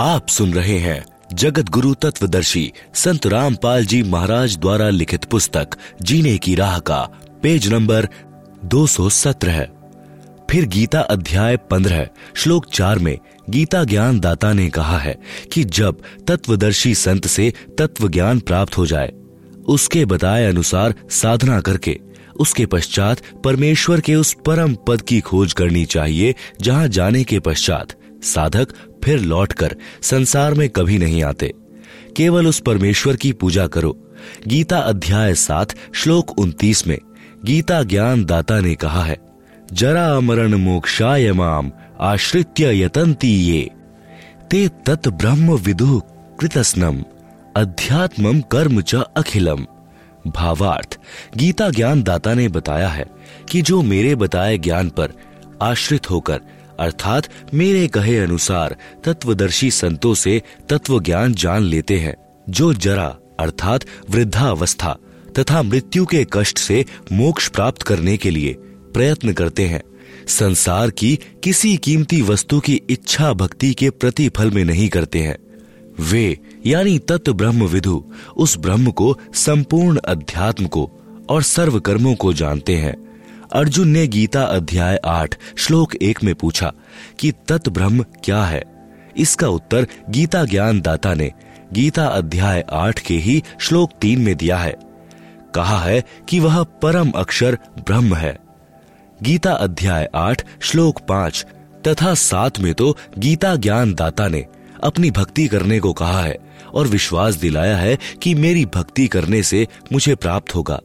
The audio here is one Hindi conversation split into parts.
आप सुन रहे हैं जगत गुरु तत्वदर्शी संत रामपाल जी महाराज द्वारा लिखित पुस्तक, जीने की राह का, पेज नंबर 217 फिर गीता अध्याय 15 श्लोक चार में गीता ज्ञान दाता ने कहा है कि जब तत्वदर्शी संत से तत्व ज्ञान प्राप्त हो जाए, उसके बताए अनुसार साधना करके, उसके पश्चात परमेश्वर के उस परम पद की खोज करनी चाहिए, जहाँ जाने के पश्चात साधक फिर लौटकर संसार में कभी नहीं आते। केवल उस परमेश्वर की पूजा करो। गीता अध्याय सात, श्लोक उन्तीस में गीता ज्ञान दाता ने कहा है, जरा मरण मोक्षाय माम, आश्रित्य यतंती ये। ते तत् ब्रह्म विदु कृतस्नम अध्यात्मम कर्म च अखिलम। भावार्थ, गीता ज्ञान दाता ने बताया है कि जो मेरे बताए ज्ञान पर आश्रित होकर अर्थात मेरे कहे अनुसार तत्वदर्शी संतों से तत्व ज्ञान जान लेते हैं, जो जरा, अर्थात वृद्धावस्था, तथा मृत्यु के कष्ट से मोक्ष प्राप्त करने के लिए प्रयत्न करते हैं। संसार की किसी कीमती वस्तु की इच्छा भक्ति के प्रतिफल में नहीं करते हैं। वे, यानी तत्व ब्रह्म विधु उस ब्रह्म को संपूर्ण अध्यात्म को और सर्व कर्मों को जानते हैं। अर्जुन ने गीता अध्याय आठ, श्लोक एक में पूछा, कि तत् ब्रह्म क्या है? इसका उत्तर गीता ज्ञान दाता ने गीता अध्याय आठ के ही श्लोक तीन में दिया है। कहा है कि वह परम अक्षर ब्रह्म है। गीता अध्याय आठ, श्लोक पाँच, तथा सात में तो गीता ज्ञान दाता ने अपनी भक्ति करने को कहा है और विश्वास दिलाया है कि मेरी भक्ति करने से मुझे प्राप्त होगा।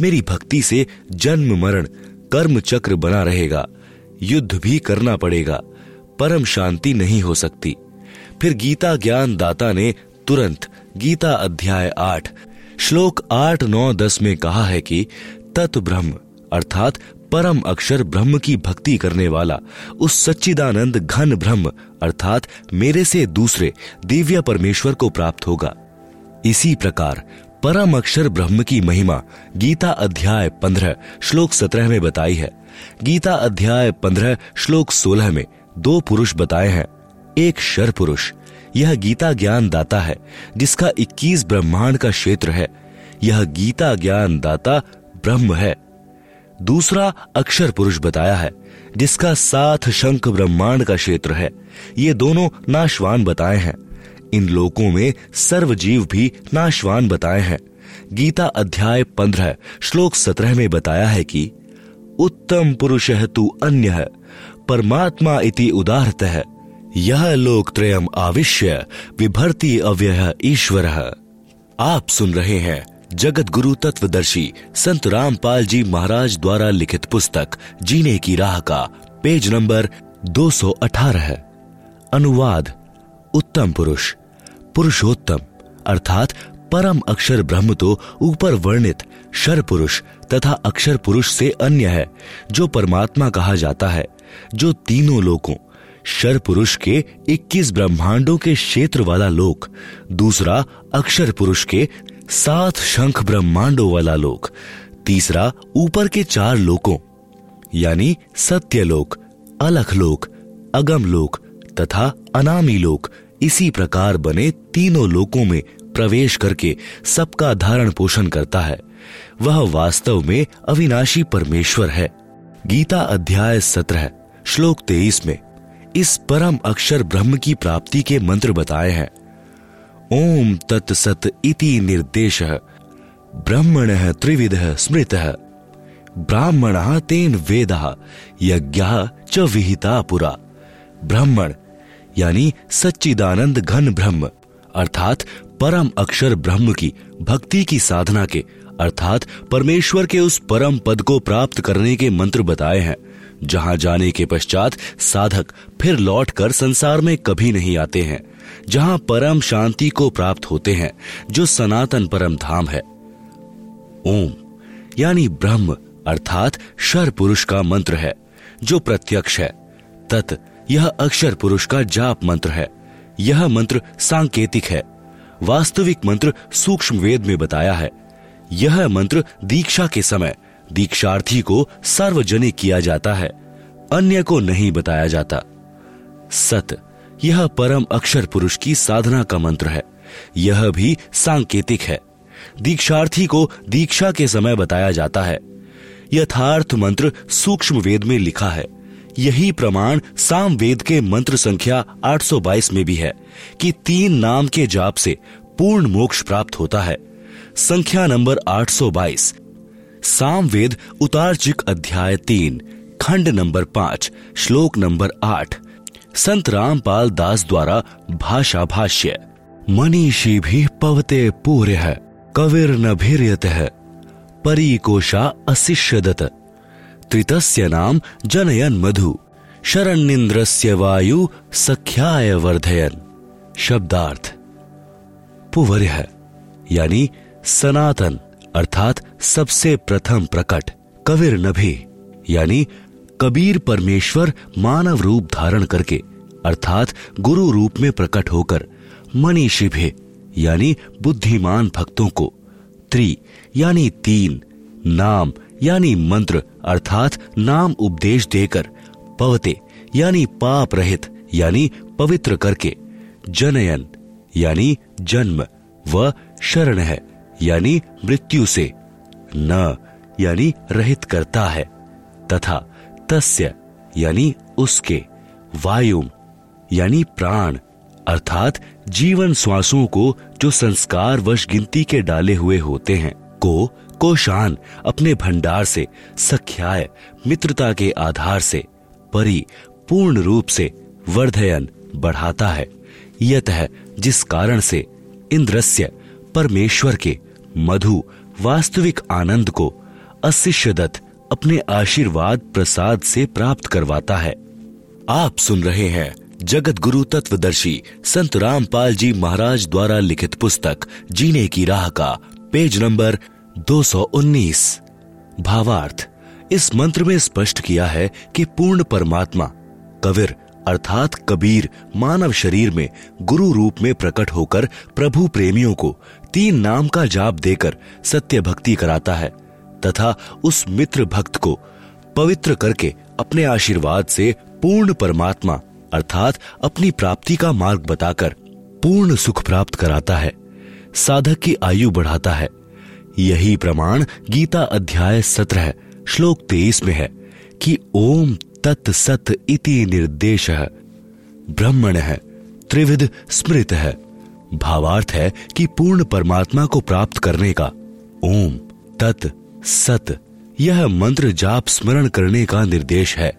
मेरी भक्ति से जन्म, मरण, कर्म चक्र बना रहेगा। युद्ध भी करना पड़ेगा। परम शांति नहीं हो सकती। फिर गीता ज्ञान दाता ने तुरंत, गीता अध्याय आठ, श्लोक आठ, नौ, दस में कहा है कि तत् ब्रह्म, अर्थात परम अक्षर ब्रह्म की भक्ति करने वाला, उस सच्चिदानंद घन ब्रह्म, अर्थात मेरे से दूसरे दिव्य परमेश्वर को प्राप्त होगा। इसी प्रकार परम अक्षर ब्रह्म की महिमा, गीता अध्याय पंद्रह, श्लोक सत्रह में बताई है। गीता अध्याय पंद्रह, श्लोक सोलह में दो पुरुष बताए हैं। एक शर पुरुष, यह गीता ज्ञान दाता है, जिसका 21 ब्रह्मांड का क्षेत्र है। यह गीता ज्ञान दाता ब्रह्म है। दूसरा अक्षर पुरुष बताया है, जिसका सात शंख ब्रह्मांड का क्षेत्र है। ये दोनों नाशवान बताए हैं। इन लोकों में सर्व जीव भी नाशवान बताए हैं। गीता अध्याय पंद्रह, श्लोक सत्रह में बताया है कि, उत्तम पुरुष है, तू अन्य है, परमात्मा इति उदाहरत है, यह लोक त्रयम आविश्य विभर्ति अव्यय ईश्वर आप सुन रहे हैं जगत गुरु तत्वदर्शी संत रामपाल जी महाराज द्वारा लिखित पुस्तक, जीने की राह का, पेज नंबर 218 है। अनुवाद, उत्तम पुरुष। पुरुषोत्तम, अर्थात परम अक्षर ब्रह्म तो ऊपर वर्णित शर पुरुष तथा अक्षर पुरुष से अन्य है, जो परमात्मा कहा जाता है, जो तीनों लोकों शर पुरुष के 21 ब्रह्मांडों के क्षेत्र वाला लोक, दूसरा अक्षर पुरुष के सात शंख ब्रह्मांडों वाला लोक, तीसरा ऊपर के चार लोकों, यानी सत्यलोक अलख लोक अगम लोक तथा अनामी लोक इसी प्रकार बने तीनों लोकों में प्रवेश करके सबका धारण पोषण करता है। वह वास्तव में अविनाशी परमेश्वर है। गीता अध्याय सत्रह, श्लोक तेईस में, इस परम अक्षर ब्रह्म की प्राप्ति के मंत्र बताए हैं। ओम तत्सत इति निर्देश, ब्रह्मण त्रिविध स्मृत, ब्राह्मण तेन वेद, यज्ञ च विहिता पुरा। ब्राह्मण यानी सच्चिदानंद घन ब्रह्म, अर्थात परम अक्षर ब्रह्म की भक्ति की साधना के, अर्थात परमेश्वर के उस परम पद को प्राप्त करने के मंत्र बताए हैं, जहाँ जाने के पश्चात साधक फिर लौटकर संसार में कभी नहीं आते हैं, जहाँ परम शांति को प्राप्त होते हैं, जो सनातन परम धाम है। ओम, यानी ब्रह्म, अर्थात शर पुरुष का मंत्र है, जो प्रत्यक्ष है, तत् यह अक्षर पुरुष का जाप मंत्र है। यह मंत्र सांकेतिक है। वास्तविक मंत्र सूक्ष्म वेद में बताया है। यह मंत्र दीक्षा के समय दीक्षार्थी को सार्वजनिक किया जाता है, अन्य को नहीं बताया जाता। सत, यह परम अक्षर पुरुष की साधना का मंत्र है। यह भी सांकेतिक है। दीक्षार्थी को दीक्षा के समय बताया जाता है। यथार्थ मंत्र सूक्ष्म वेद में लिखा है। यही प्रमाण सामवेद के मंत्र संख्या 822 में भी है कि तीन नाम के जाप से पूर्ण मोक्ष प्राप्त होता है। संख्या नंबर 822 साम वेद उतारचिक अध्याय तीन, खंड नंबर पाँच, श्लोक नंबर आठ। संत रामपाल दास द्वारा भाषा भाष्य मनीषी भी पवते पूर्य है कविर न है परी कोशा अशिष्यदत। त्रितस्य नाम जनयन मधु। शरण्यन्द्रस्य वायु सख्याय वर्धयन। शब्दार्थ, पुवर्य, यानी सनातन, अर्थात सबसे प्रथम प्रकट कविर नभी यानी कबीर परमेश्वर मानव रूप धारण करके, अर्थात गुरु रूप में प्रकट होकर मनीषी भी यानी बुद्धिमान भक्तों को। त्रि, यानी तीन, नाम यानी मंत्र, अर्थात नाम उपदेश देकर, पवते, यानी पाप रहित, यानी पवित्र करके, जनयन, यानी जन्म, व शरण है, यानी मृत्यु से, न, यानी रहित करता है, तथा तस्य, यानी उसके, वायुम, यानी प्राण, अर्थात जीवन श्वासों को जो संस्कार वश गिनती के डाले हुए होते हैं, को कोशान अपने भंडार से, सख्याय, मित्रता के आधार से, परि, पूर्ण रूप से वर्धयन बढ़ाता है। यत है जिस कारण से इंद्रस्य परमेश्वर के मधु वास्तविक आनंद को अशिष्यदत्त अपने आशीर्वाद प्रसाद से प्राप्त करवाता है। आप सुन रहे हैं जगत गुरु तत्वदर्शी संत रामपाल जी महाराज द्वारा लिखित पुस्तक, जीने की राह का, पेज नंबर 219 भावार्थ, इस मंत्र में स्पष्ट किया है कि पूर्ण परमात्मा कविर अर्थात कबीर, मानव शरीर में गुरु रूप में प्रकट होकर प्रभु प्रेमियों को तीन नाम का जाप देकर सत्य भक्ति कराता है, तथा उस मित्र भक्त को पवित्र करके अपने आशीर्वाद से पूर्ण परमात्मा, अर्थात अपनी प्राप्ति का मार्ग बताकर पूर्ण सुख प्राप्त कराता है, साधक की आयु बढ़ाता है यही प्रमाण गीता अध्याय सत्रह, श्लोक तेईस में है कि ओम तत् सत इति निर्देश है ब्रह्मण है त्रिविध स्मृत। है भावार्थ है कि पूर्ण परमात्मा को प्राप्त करने का। ओम तत् सत, यह मंत्र जाप स्मरण करने का निर्देश है।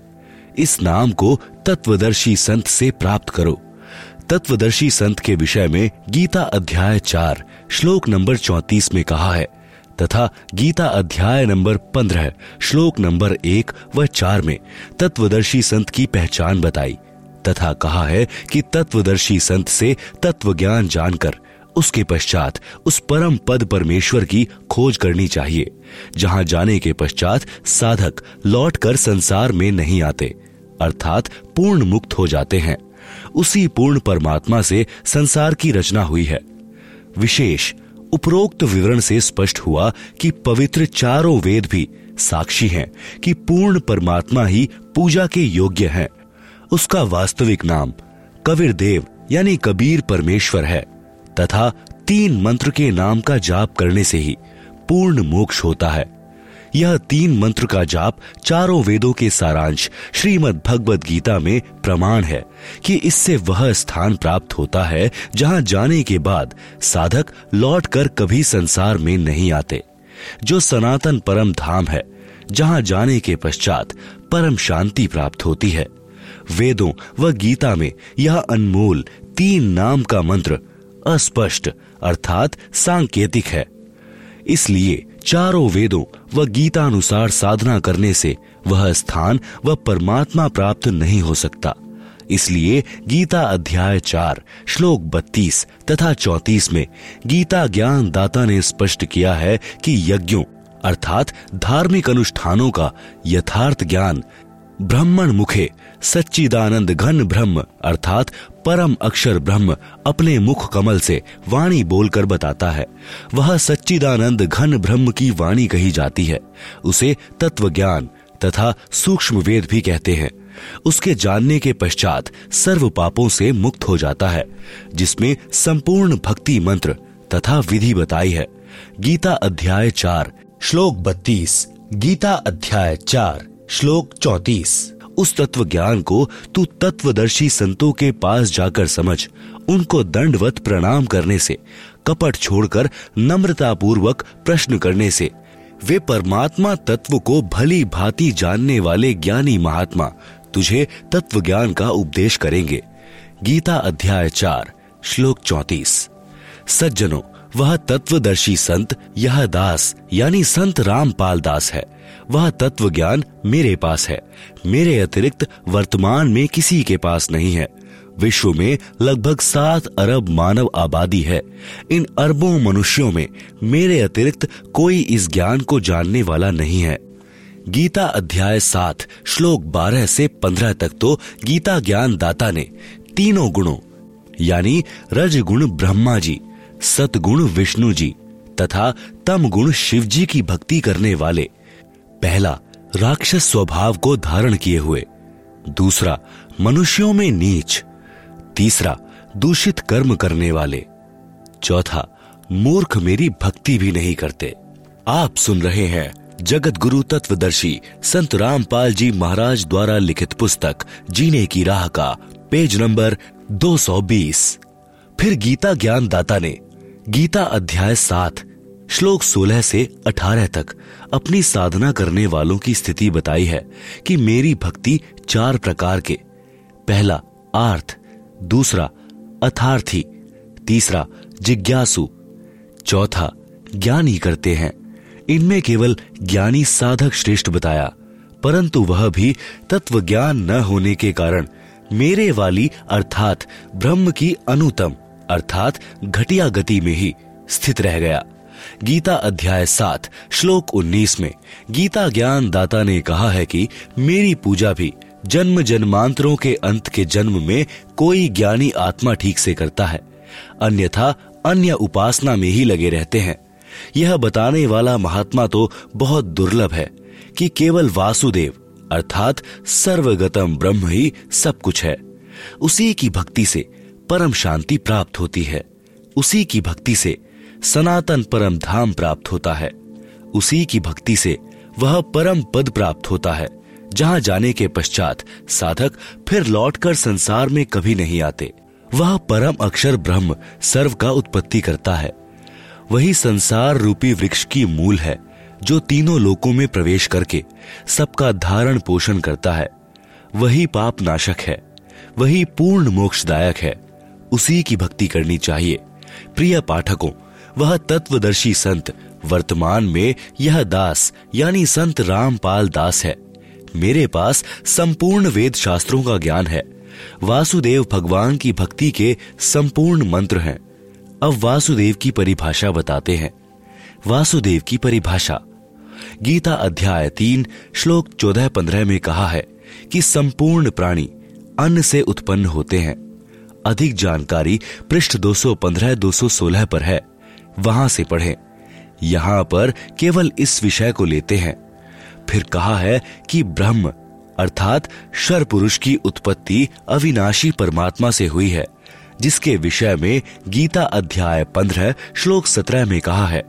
इस नाम को तत्वदर्शी संत से प्राप्त करो। तत्वदर्शी संत के विषय में गीता अध्याय चार, श्लोक नंबर चौतीस में कहा है तथा गीता अध्याय नंबर पंद्रह, श्लोक नंबर एक व चार में तत्वदर्शी संत की पहचान बताई, तथा कहा है कि तत्वदर्शी संत से तत्व ज्ञान जानकर उसके पश्चात उस परम पद परमेश्वर की खोज करनी चाहिए, जहाँ जाने के पश्चात साधक लौटकर संसार में नहीं आते, अर्थात पूर्ण मुक्त हो जाते हैं। उसी पूर्ण परमात्मा से संसार की रचना हुई है। विशेष उपरोक्त विवरण से स्पष्ट हुआ कि पवित्र चारों वेद भी साक्षी हैं कि पूर्ण परमात्मा ही पूजा के योग्य है। उसका वास्तविक नाम कबीर देव, यानी कबीर परमेश्वर है, तथा तीन मंत्र के नाम का जाप करने से ही पूर्ण मोक्ष होता है। यह तीन मंत्र का जाप चारों वेदों के सारांश श्रीमद् भगवद गीता में प्रमाण है कि इससे वह स्थान प्राप्त होता है जहाँ जाने के बाद साधक लौटकर कभी संसार में नहीं आते, जो सनातन परम धाम है, जहाँ जाने के पश्चात परम शांति प्राप्त होती है। वेदों व गीता में यह अनमोल तीन नाम का मंत्र अस्पष्ट अर्थात सांकेतिक है। इसलिए चारों वेदों व गीता अनुसार साधना करने से वह स्थान व परमात्मा प्राप्त नहीं हो सकता। इसलिए गीता अध्याय चार, श्लोक बत्तीस तथा चौतीस में गीता ज्ञान दाता ने स्पष्ट किया है कि यज्ञों अर्थात धार्मिक अनुष्ठानों का यथार्थ ज्ञान ब्राह्मण मुखे, सच्चिदानंद घन ब्रह्म, अर्थात परम अक्षर ब्रह्म, अपने मुख कमल से वाणी बोलकर बताता है। वह सच्चिदानंद घन ब्रह्म की वाणी कही जाती है। उसे तत्व ज्ञान तथा सूक्ष्म वेद भी कहते हैं। उसके जानने के पश्चात सर्व पापों से मुक्त हो जाता है, जिसमें संपूर्ण भक्ति मंत्र तथा विधि बताई है। गीता अध्याय चार, श्लोक बत्तीस, गीता अध्याय चार। श्लोक चौतीस। उस तत्व ज्ञान को तू तत्वदर्शी संतों के पास जाकर समझ, उनको दंडवत प्रणाम करने से, कपट छोड़कर नम्रता पूर्वक प्रश्न करने से। वे परमात्मा तत्व को भली भांति जानने वाले ज्ञानी महात्मा, तुझे तत्व ज्ञान का उपदेश करेंगे। गीता अध्याय चार, श्लोक चौतीस। सज्जनों वह तत्वदर्शी संत यह दास यानी संत रामपाल दास है। वह तत्व ज्ञान मेरे पास है। मेरे अतिरिक्त वर्तमान में किसी के पास नहीं है। विश्व में लगभग सात अरब मानव आबादी है। इन अरबों मनुष्यों में मेरे अतिरिक्त कोई इस ज्ञान को जानने वाला नहीं है। गीता अध्याय सात, श्लोक बारह से पंद्रह तक तो गीता ज्ञान दाता ने तीनों गुणों, यानी रज गुण ब्रह्मा जी सतगुण विष्णु जी तथा तम गुण शिव जी की भक्ति करने वाले। पहला, राक्षस स्वभाव को धारण किए हुए। दूसरा, मनुष्यों में नीच। तीसरा, दूषित कर्म करने वाले। चौथा, मूर्ख मेरी भक्ति भी नहीं करते। आप सुन रहे हैं जगत गुरु तत्वदर्शी संत रामपाल जी महाराज द्वारा लिखित पुस्तक, जीने की राह का, पेज नंबर 220 फिर गीता ज्ञान दाता ने गीता अध्याय सात, श्लोक 16 से 18 तक अपनी साधना करने वालों की स्थिति बताई है कि मेरी भक्ति चार प्रकार के, पहला आर्थ, दूसरा अथार्थी, तीसरा जिज्ञासु, चौथा ज्ञानी करते हैं। इनमें केवल ज्ञानी साधक श्रेष्ठ बताया, परंतु वह भी तत्व ज्ञान न होने के कारण मेरे वाली अर्थात ब्रह्म की अनुतम अर्थात घटिया गति में ही स्थित रह गया। गीता अध्याय सात, श्लोक उन्नीस में, गीता ज्ञान दाता ने कहा है कि मेरी पूजा भी जन्म जन्मांतरों के अंत के जन्म में कोई ज्ञानी आत्मा ठीक से करता है। अन्यथा अन्य उपासना में ही लगे रहते हैं। यह बताने वाला महात्मा तो बहुत दुर्लभ है कि केवल वासुदेव, अर्थात सर्वगतम ब्रह्म ही सब कुछ है। उसी की भक्ति से परम शांति प्राप्त होती है। उसी की भक्ति से सनातन परम धाम प्राप्त होता है। उसी की भक्ति से वह परम पद प्राप्त होता है। जहाँ जाने के पश्चात साधक फिर लौटकर संसार में कभी नहीं आते। वह परम अक्षर ब्रह्म सर्व का उत्पत्ति करता है। वही संसार रूपी वृक्ष की मूल है, जो तीनों लोकों में प्रवेश करके सबका धारण पोषण करता है। वही पाप नाशक है, वही पूर्ण मोक्षदायक है। उसी की भक्ति करनी चाहिए। प्रिय पाठकों, वह तत्वदर्शी संत, वर्तमान में यह दास, यानी संत रामपाल दास है। मेरे पास संपूर्ण वेद शास्त्रों का ज्ञान है। वासुदेव भगवान की भक्ति के संपूर्ण मंत्र हैं। अब वासुदेव की परिभाषा बताते हैं। वासुदेव की परिभाषा। गीता अध्याय तीन, श्लोक चौदह पंद्रह में कहा है कि संपूर्ण प्राणी अन्न से उत्पन्न होते हैं। अधिक जानकारी पृष्ठ 215-216 पर है। वहाँ से पढ़ें। यहाँ पर केवल इस विषय को लेते हैं। फिर कहा है कि ब्रह्म, अर्थात शर पुरुष की उत्पत्ति अविनाशी परमात्मा से हुई है, जिसके विषय में गीता अध्याय पंद्रह, श्लोक सत्रह में कहा है।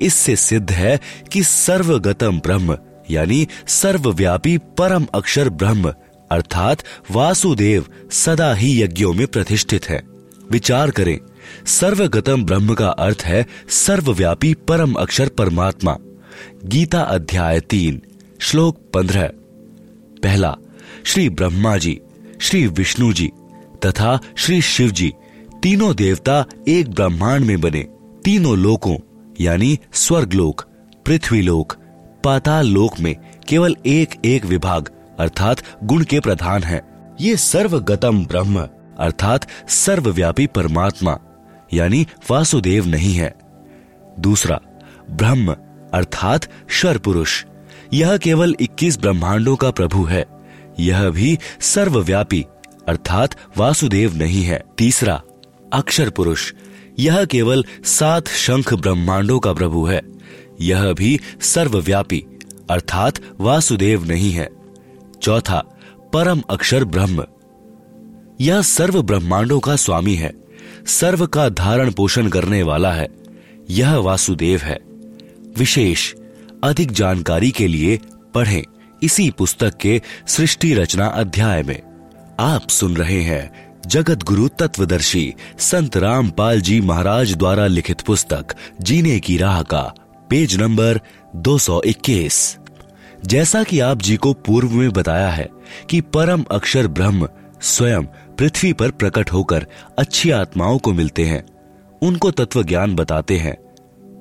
इससे सिद्ध है कि सर्वगतम ब्रह्म, यानी सर्वव्यापी परम अक्षर ब्रह्म अर्थात वासुदेव सदा ही यज्ञों में प्रतिष्ठित है। विचार करें, सर्वगतम ब्रह्म का अर्थ है सर्वव्यापी परम अक्षर परमात्मा। गीता अध्याय तीन, श्लोक पंद्रह। पहला, श्री ब्रह्मा जी, श्री विष्णु जी तथा श्री शिव जी, तीनों देवता एक ब्रह्मांड में बने, तीनों लोकों, यानी स्वर्गलोक, पृथ्वीलोक पृथ्वी पाताल लोक में केवल एक एक विभाग अर्थात गुण के प्रधान है। ये सर्वगतम ब्रह्म, अर्थात सर्वव्यापी परमात्मा, यानी वासुदेव नहीं है। दूसरा, ब्रह्म, अर्थात शर पुरुष यह केवल 21 ब्रह्मांडों का प्रभु है। यह भी सर्वव्यापी, अर्थात वासुदेव नहीं है। तीसरा अक्षर पुरुष यह केवल सात शंख ब्रह्मांडों का प्रभु है। यह भी सर्वव्यापी, अर्थात वासुदेव नहीं है। चौथा परम अक्षर ब्रह्म। यह सर्व ब्रह्मांडों का स्वामी है, सर्व का धारण पोषण करने वाला है, यह वासुदेव है। विशेष, अधिक जानकारी के लिए पढ़ें इसी पुस्तक के सृष्टि रचना अध्याय में। आप सुन रहे हैं जगत गुरु तत्वदर्शी संत रामपाल जी महाराज द्वारा लिखित पुस्तक, जीने की राह का, पेज नंबर 221 जैसा कि आप जी को पूर्व में बताया है कि परम अक्षर ब्रह्म स्वयं पृथ्वी पर प्रकट होकर अच्छी आत्माओं को मिलते हैं, उनको तत्व ज्ञान बताते हैं।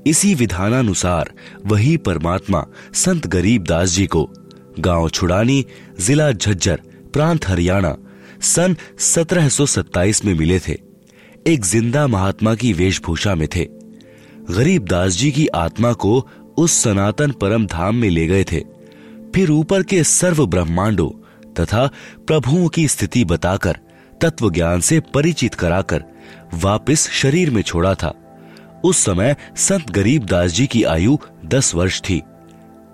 इसी विधानानुसार वही परमात्मा संत गरीब दास जी को गाँव छुड़ानी, जिला झज्जर, प्रांत हरियाणा, सन 1727 में मिले थे। एक ज़िंदा महात्मा की वेशभूषा में थे। गरीब दास जी की आत्मा को उस सनातन परम धाम में ले गए थे। फिर ऊपर के सर्व ब्रह्मांडों तथा प्रभुओं की स्थिति बताकर तत्व ज्ञान से परिचित कराकर वापस शरीर में छोड़ा था। उस समय संत गरीब दास जी की आयु दस वर्ष थी।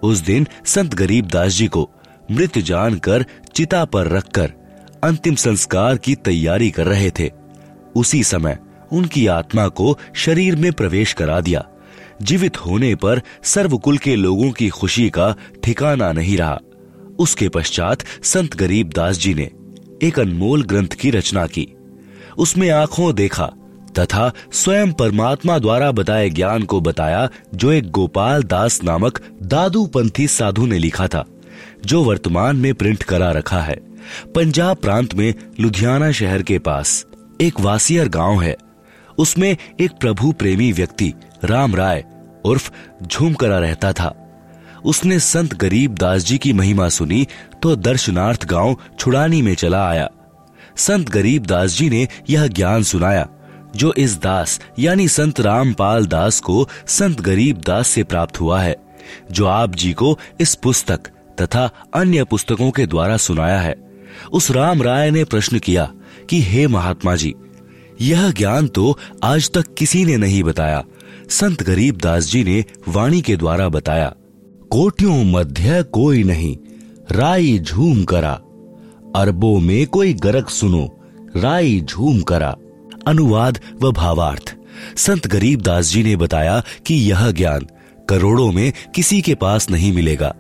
उस दिन संत गरीब दास जी को मृत जानकर चिता पर रखकर अंतिम संस्कार की तैयारी कर रहे थे। उसी समय उनकी आत्मा को शरीर में प्रवेश करा दिया। जीवित होने पर सर्वकुल के लोगों की खुशी का ठिकाना नहीं रहा। उसके पश्चात संत गरीब दास जी ने एक अनमोल ग्रंथ की रचना की। उसमें आँखों देखा तथा स्वयं परमात्मा द्वारा बताए ज्ञान को बताया जो एक गोपाल दास नामक दादू पंथी साधु ने लिखा था, जो वर्तमान में प्रिंट करा रखा है। पंजाब प्रांत में लुधियाना शहर के पास एक वासियर गाँव है। उसमें एक प्रभु प्रेमी व्यक्ति राम राय उर्फ़ झूमकरा रहता था। उसने संत गरीब दास जी की महिमा सुनी तो दर्शनार्थ गाँव छुड़ानी में चला आया। संत गरीब दास जी ने यह ज्ञान सुनाया, जो इस दास यानी संत रामपाल दास को संत गरीब दास से प्राप्त हुआ है, जो आप जी को इस पुस्तक तथा अन्य पुस्तकों के द्वारा सुनाया है। उस राम राय ने प्रश्न किया कि, हे महात्मा जी, यह ज्ञान तो आज तक किसी ने नहीं बताया संत गरीब दास जी ने वाणी के द्वारा बताया, कोटियों मध्य कोई नहीं, राई झूम करा। अरबों में कोई गरक सुनो, राई झूम करा। अनुवाद व भावार्थ। संत गरीब दास जी ने बताया कि यह ज्ञान करोड़ों में किसी के पास नहीं मिलेगा,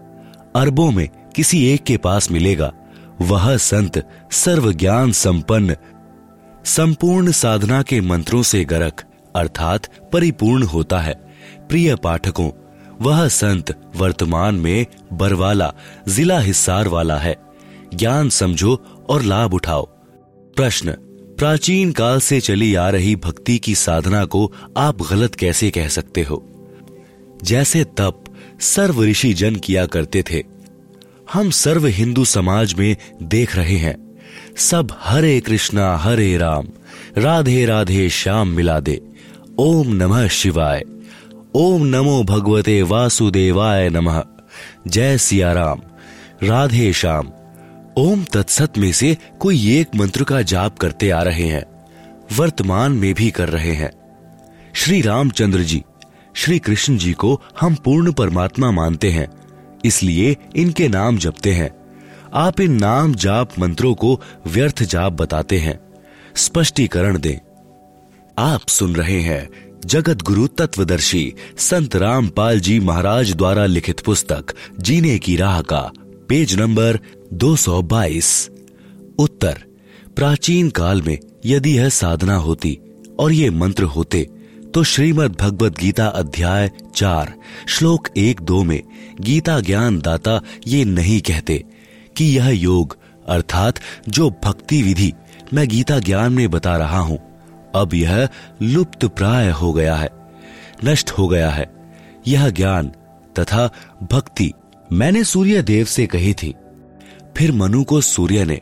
अरबों में किसी एक के पास मिलेगा। वह संत सर्व ज्ञान संपन्न, संपूर्ण साधना के मंत्रों से गरक अर्थात परिपूर्ण होता है। प्रिय पाठकों, वह संत वर्तमान में बरवाला, जिला हिस्सार वाला है। ज्ञान समझो और लाभ उठाओ। प्रश्न, प्राचीन काल से चली आ रही भक्ति की साधना को आप गलत कैसे कह सकते हो? जैसे तप, सर्व ऋषि जन किया करते थे। हम सर्व हिंदू समाज में देख रहे हैं। सब हरे कृष्णा, हरे राम, राधे राधे, श्याम मिला दे। ओम नमः शिवाय। ओम नमो भगवते वासुदेवाय नमः। जय सियाराम। राधे श्याम। ओम तत्सत में से कोई एक मंत्र का जाप करते आ रहे हैं। वर्तमान में भी कर रहे हैं। श्री रामचंद्र जी, श्री कृष्ण जी को हम पूर्ण परमात्मा मानते हैं। इसलिए इनके नाम जपते हैं। आप इन नाम जाप मंत्रों को व्यर्थ जाप बताते हैं। स्पष्टीकरण दें। आप सुन रहे हैं जगत गुरु तत्वदर्शी संत रामपाल जी महाराज द्वारा लिखित पुस्तक, जीने की राह का, पेज नंबर 222 उत्तर, प्राचीन काल में यदि यह साधना होती और ये मंत्र होते तो श्रीमद् भगवत गीता अध्याय चार, श्लोक एक दो में गीता ज्ञान दाता ये नहीं कहते कि यह योग, अर्थात जो भक्ति विधि मैं गीता ज्ञान में बता रहा हूँ अब यह लुप्त प्राय हो गया है, नष्ट हो गया है। यह ज्ञान तथा भक्ति मैंने सूर्य देव से कही थी। फिर मनु को सूर्य ने,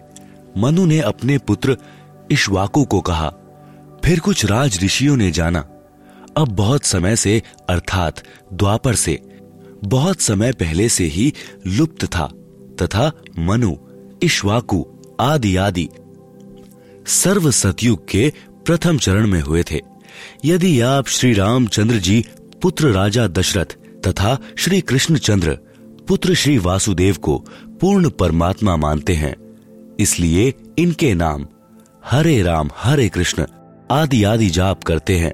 मनु ने अपने पुत्र इश्वाकु को कहा। फिर कुछ राज ऋषियों ने जाना। अब बहुत समय से, अर्थात द्वापर से, बहुत समय पहले से ही लुप्त था तथा मनु, इश्वाकु आदि आदि सर्व सतयुग के प्रथम चरण में हुए थे। यदि आप श्री रामचंद्र जी पुत्र राजा दशरथ तथा श्री कृष्णचंद्र पुत्र श्री वासुदेव को पूर्ण परमात्मा मानते हैं, इसलिए इनके नाम हरे राम, हरे कृष्ण आदि आदि जाप करते हैं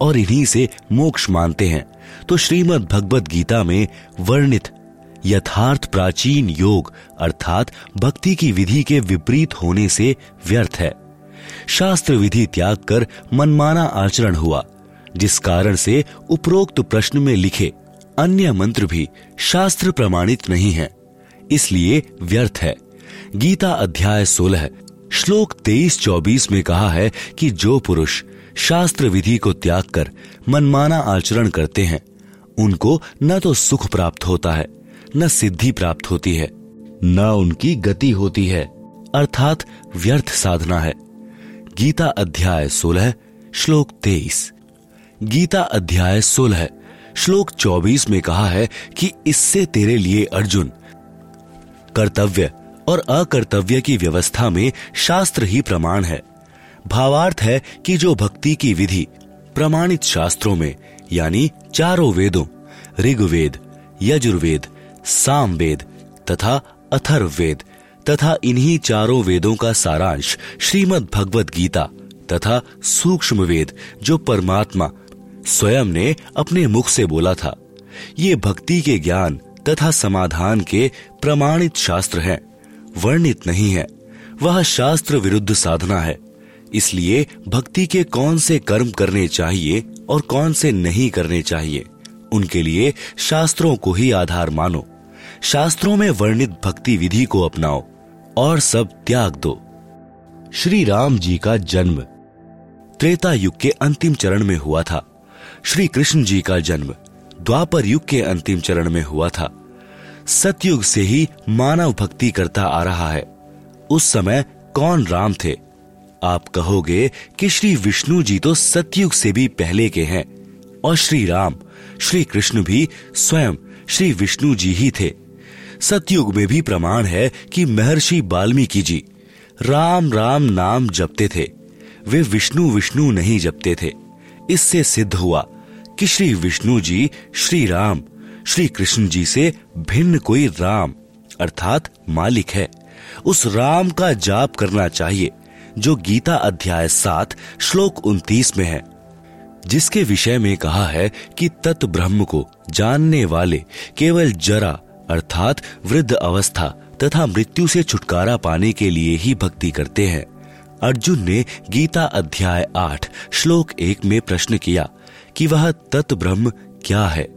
और इन्हीं से मोक्ष मानते हैं। तो श्रीमद् भगवत गीता में वर्णित यथार्थ प्राचीन योग अर्थात भक्ति की विधि के विपरीत होने से व्यर्थ है। शास्त्र विधि त्याग कर मनमाना आचरण हुआ, जिस कारण से उपरोक्त प्रश्न में लिखे अन्य मंत्र भी शास्त्र प्रमाणित नहीं है, इसलिए व्यर्थ है। गीता अध्याय सोलह, श्लोक तेईस चौबीस में कहा है कि जो पुरुष शास्त्र विधि को त्याग कर मनमाना आचरण करते हैं, उनको न तो सुख प्राप्त होता है, न सिद्धि प्राप्त होती है, न उनकी गति होती है, अर्थात व्यर्थ साधना है। गीता अध्याय सोलह, श्लोक तेईस। गीता अध्याय सोलह, श्लोक चौबीस में कहा है कि इससे तेरे लिए अर्जुन, कर्तव्य और अकर्तव्य की व्यवस्था में शास्त्र ही प्रमाण है। भावार्थ है कि जो भक्ति की विधि प्रमाणित शास्त्रों में, यानी चारों वेदों, ऋग्वेद, यजुर्वेद, सामवेद तथा अथर्ववेद तथा इन्हीं चारों वेदों का सारांश श्रीमद् भगवत गीता तथा सूक्ष्म वेद जो परमात्मा स्वयं ने अपने मुख से बोला था। ये भक्ति के ज्ञान तथा समाधान के प्रमाणित शास्त्र हैं, वर्णित नहीं है। वह शास्त्र विरुद्ध साधना है, इसलिए भक्ति के कौन से कर्म करने चाहिए और कौन से नहीं करने चाहिए, उनके लिए शास्त्रों को ही आधार मानो। शास्त्रों में वर्णित भक्ति विधि को अपनाओ। और सब त्याग दो। श्री राम जी का जन्म त्रेता युग के अंतिम चरण में हुआ था। श्री कृष्ण जी का जन्म द्वापर युग के अंतिम चरण में हुआ था। सतयुग से ही मानव भक्ति करता आ रहा है। उस समय कौन राम थे? आप कहोगे कि श्री विष्णु जी तो सतयुग से भी पहले के हैं और श्री राम, श्री कृष्ण भी स्वयं श्री विष्णु जी ही थे। सतयुग में भी प्रमाण है कि महर्षि वाल्मीकि जी राम राम नाम जपते थे। वे विष्णु विष्णु नहीं जपते थे। इससे सिद्ध हुआ कि श्री विष्णु जी श्री राम, श्री कृष्ण जी से भिन्न कोई राम, अर्थात मालिक है। उस राम का जाप करना चाहिए, जो गीता अध्याय सात, श्लोक उन्तीस में है। जिसके विषय में कहा है कि तत् ब्रह्म को जानने वाले केवल जरा अर्थात वृद्ध अवस्था तथा मृत्यु से छुटकारा पाने के लिए ही भक्ति करते हैं। अर्जुन ने गीता अध्याय आठ, श्लोक एक में प्रश्न किया कि वह तत् ब्रह्म क्या है?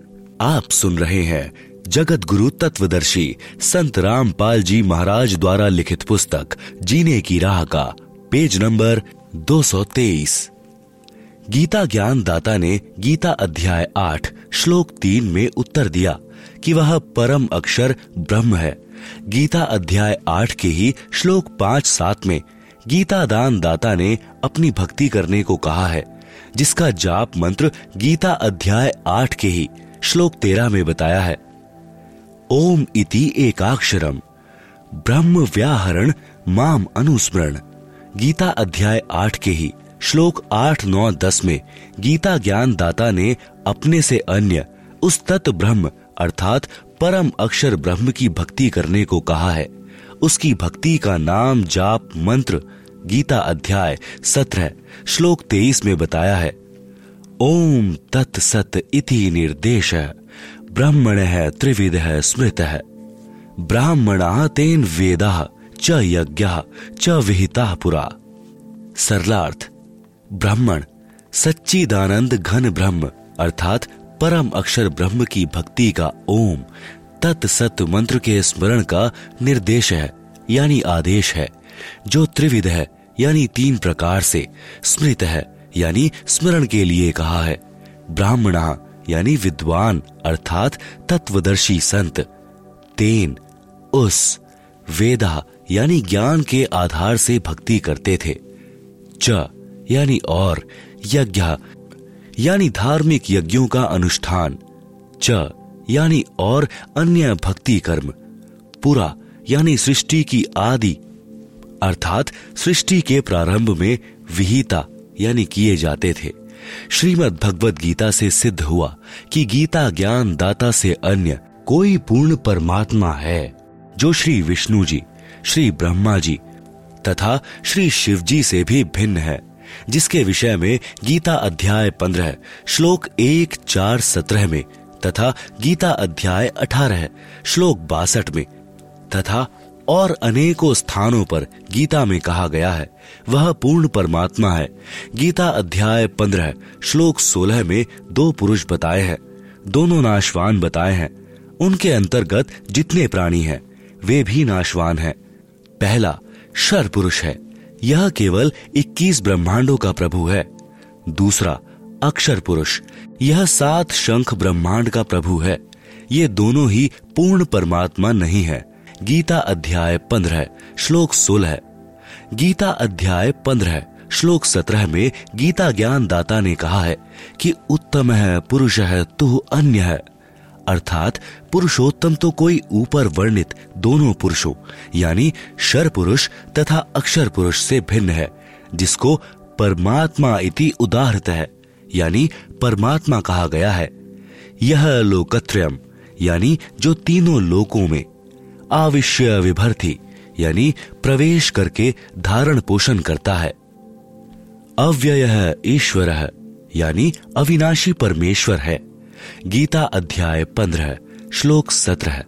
आप सुन रहे हैं जगत गुरु तत्वदर्शी संत रामपाल जी महाराज द्वारा लिखित पुस्तक, जीने की राह का, पेज नंबर 223 गीता ज्ञान दाता ने गीता अध्याय आठ, श्लोक तीन में उत्तर दिया कि वह परम अक्षर ब्रह्म है। गीता अध्याय आठ के ही श्लोक पाँच सात में गीता दान दाता ने अपनी भक्ति करने को कहा है, जिसका जाप मंत्र गीता अध्याय आठ के ही श्लोक तेरह में बताया है। ओम इति एकाक्षरम। ब्रह्म व्याहरण माम अनुस्मरण। गीता अध्याय आठ के ही श्लोक आठ, नौ, दस में गीता ज्ञान दाता ने अपने से अन्य उस तत्व ब्रह्म अर्थात परम अक्षर ब्रह्म की भक्ति करने को कहा है। उसकी भक्ति का नाम जाप मंत्र गीता अध्याय सत्रह श्लोक तेईस में बताया है। ओम तत्सत इति निर्देश, ब्रह्मण है त्रिविध है स्मृत है ब्राह्मणा तेन वेदा च यज्ञ च विहिता पुरा। सरलार्थ, ब्राह्मण, सच्चिदानंद घन ब्रह्म, अर्थात परम अक्षर ब्रह्म की भक्ति का ओम तत्सत मंत्र के स्मरण का निर्देश है, यानी आदेश है, जो त्रिविध है, यानी तीन प्रकार से स्मृत है, यानी स्मरण के लिए कहा है। ब्राह्मणा, यानी विद्वान, अर्थात तत्वदर्शी संत। तेन, उस, वेदा, यानी ज्ञान के आधार से भक्ति करते थे। च, यानी और, यज्ञ यानी धार्मिक यज्ञों का अनुष्ठान, च, यानी और अन्य भक्ति कर्म, पूरा, यानी सृष्टि की आदि, अर्थात सृष्टि के प्रारंभ में विहिता, यानी किए जाते थे। श्रीमद् भगवद गीता से सिद्ध हुआ कि गीता ज्ञान दाता से अन्य कोई पूर्ण परमात्मा है, जो श्री विष्णु जी, श्री ब्रह्मा जी तथा श्री शिव जी से भी भिन्न है। जिसके विषय में गीता अध्याय पंद्रह, श्लोक एक चार सत्रह में, तथा गीता अध्याय अठारह, श्लोक बासठ में, तथा और अनेकों स्थानों पर गीता में कहा गया है। वह पूर्ण परमात्मा है। गीता अध्याय पंद्रह, श्लोक सोलह में दो पुरुष बताए हैं। दोनों नाशवान बताए हैं। उनके अंतर्गत जितने प्राणी हैं, वे भी नाशवान हैं। पहला शर पुरुष है। यह केवल 21 ब्रह्मांडों का प्रभु है। दूसरा, अक्षर पुरुष। यह सात शंख ब्रह्मांड का प्रभु है। ये दोनों ही पूर्ण परमात्मा नहीं है। गीता अध्याय पंद्रह, श्लोक सोलह गीता अध्याय पंद्रह श्लोक सत्रह में गीता ज्ञान दाता ने कहा है कि उत्तम है, पुरुष है तू अन्य है। अर्थात पुरुषोत्तम तो कोई ऊपर वर्णित दोनों पुरुषों, यानी शर पुरुष तथा अक्षर पुरुष से भिन्न है, जिसको परमात्मा इति उदाहरत है, यानी परमात्मा कहा गया है। यह लोकत्रयम, यानी जो तीनों लोकों में आविश्य विभर्ति, यानी प्रवेश करके धारण पोषण करता है। अव्यय ईश्वर, यानी अविनाशी परमेश्वर है। गीता अध्याय पंद्रह, श्लोक सत्रह।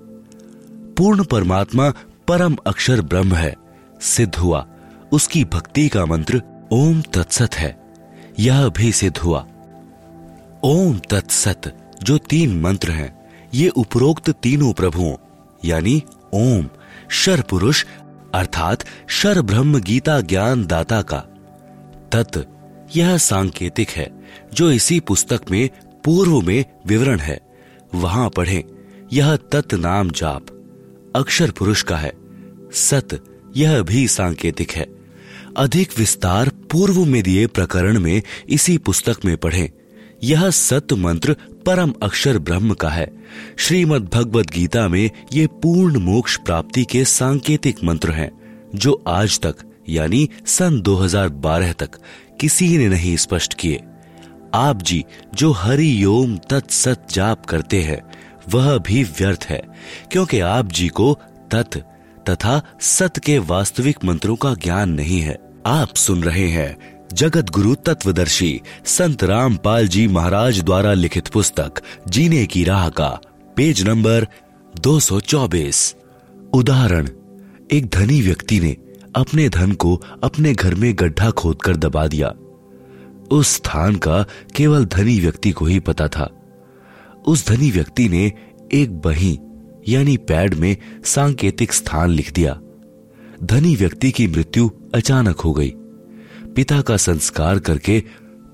पूर्ण परमात्मा परम अक्षर ब्रह्म है, सिद्ध हुआ। उसकी भक्ति का मंत्र ओम तत्सत है, यह भी सिद्ध हुआ। ओम तत्सत, जो तीन मंत्र हैं, ये उपरोक्त तीनों प्रभुओं, यानी ओम, शर पुरुष, अर्थात शर ब्रह्म गीता ज्ञान दाता का। तत्, यह सांकेतिक है, जो इसी पुस्तक में पूर्व में विवरण है। वहाँ पढ़ें, यह तत् नाम जाप, अक्षर पुरुष का है। सत, यह भी सांकेतिक है। अधिक विस्तार पूर्व में दिए प्रकरण में इसी पुस्तक में पढ़ें, यह सत मंत्र परम अक्षर ब्रह्म का है। श्रीमद भगवद गीता में ये पूर्ण मोक्ष प्राप्ति के सांकेतिक मंत्र हैं, जो आज तक, यानी सन 2012 तक, किसी ने नहीं स्पष्ट किए। आप जी, जो हरि ओम तत्सत जाप करते हैं, वह भी व्यर्थ है, क्योंकि आप जी को तत् तथा सत के वास्तविक मंत्रों का ज्ञान नहीं है। आप सुन रहे हैं जगत गुरु तत्वदर्शी संत रामपाल जी महाराज द्वारा लिखित पुस्तक, जीने की राह का, पेज नंबर 224 उदाहरण, एक धनी व्यक्ति ने अपने धन को अपने घर में गड्ढा खोदकर दबा दिया। उस स्थान का केवल धनी व्यक्ति को ही पता था। उस धनी व्यक्ति ने एक बही, यानी पैड में सांकेतिक स्थान लिख दिया। धनी व्यक्ति की मृत्यु अचानक हो गई। पिता का संस्कार करके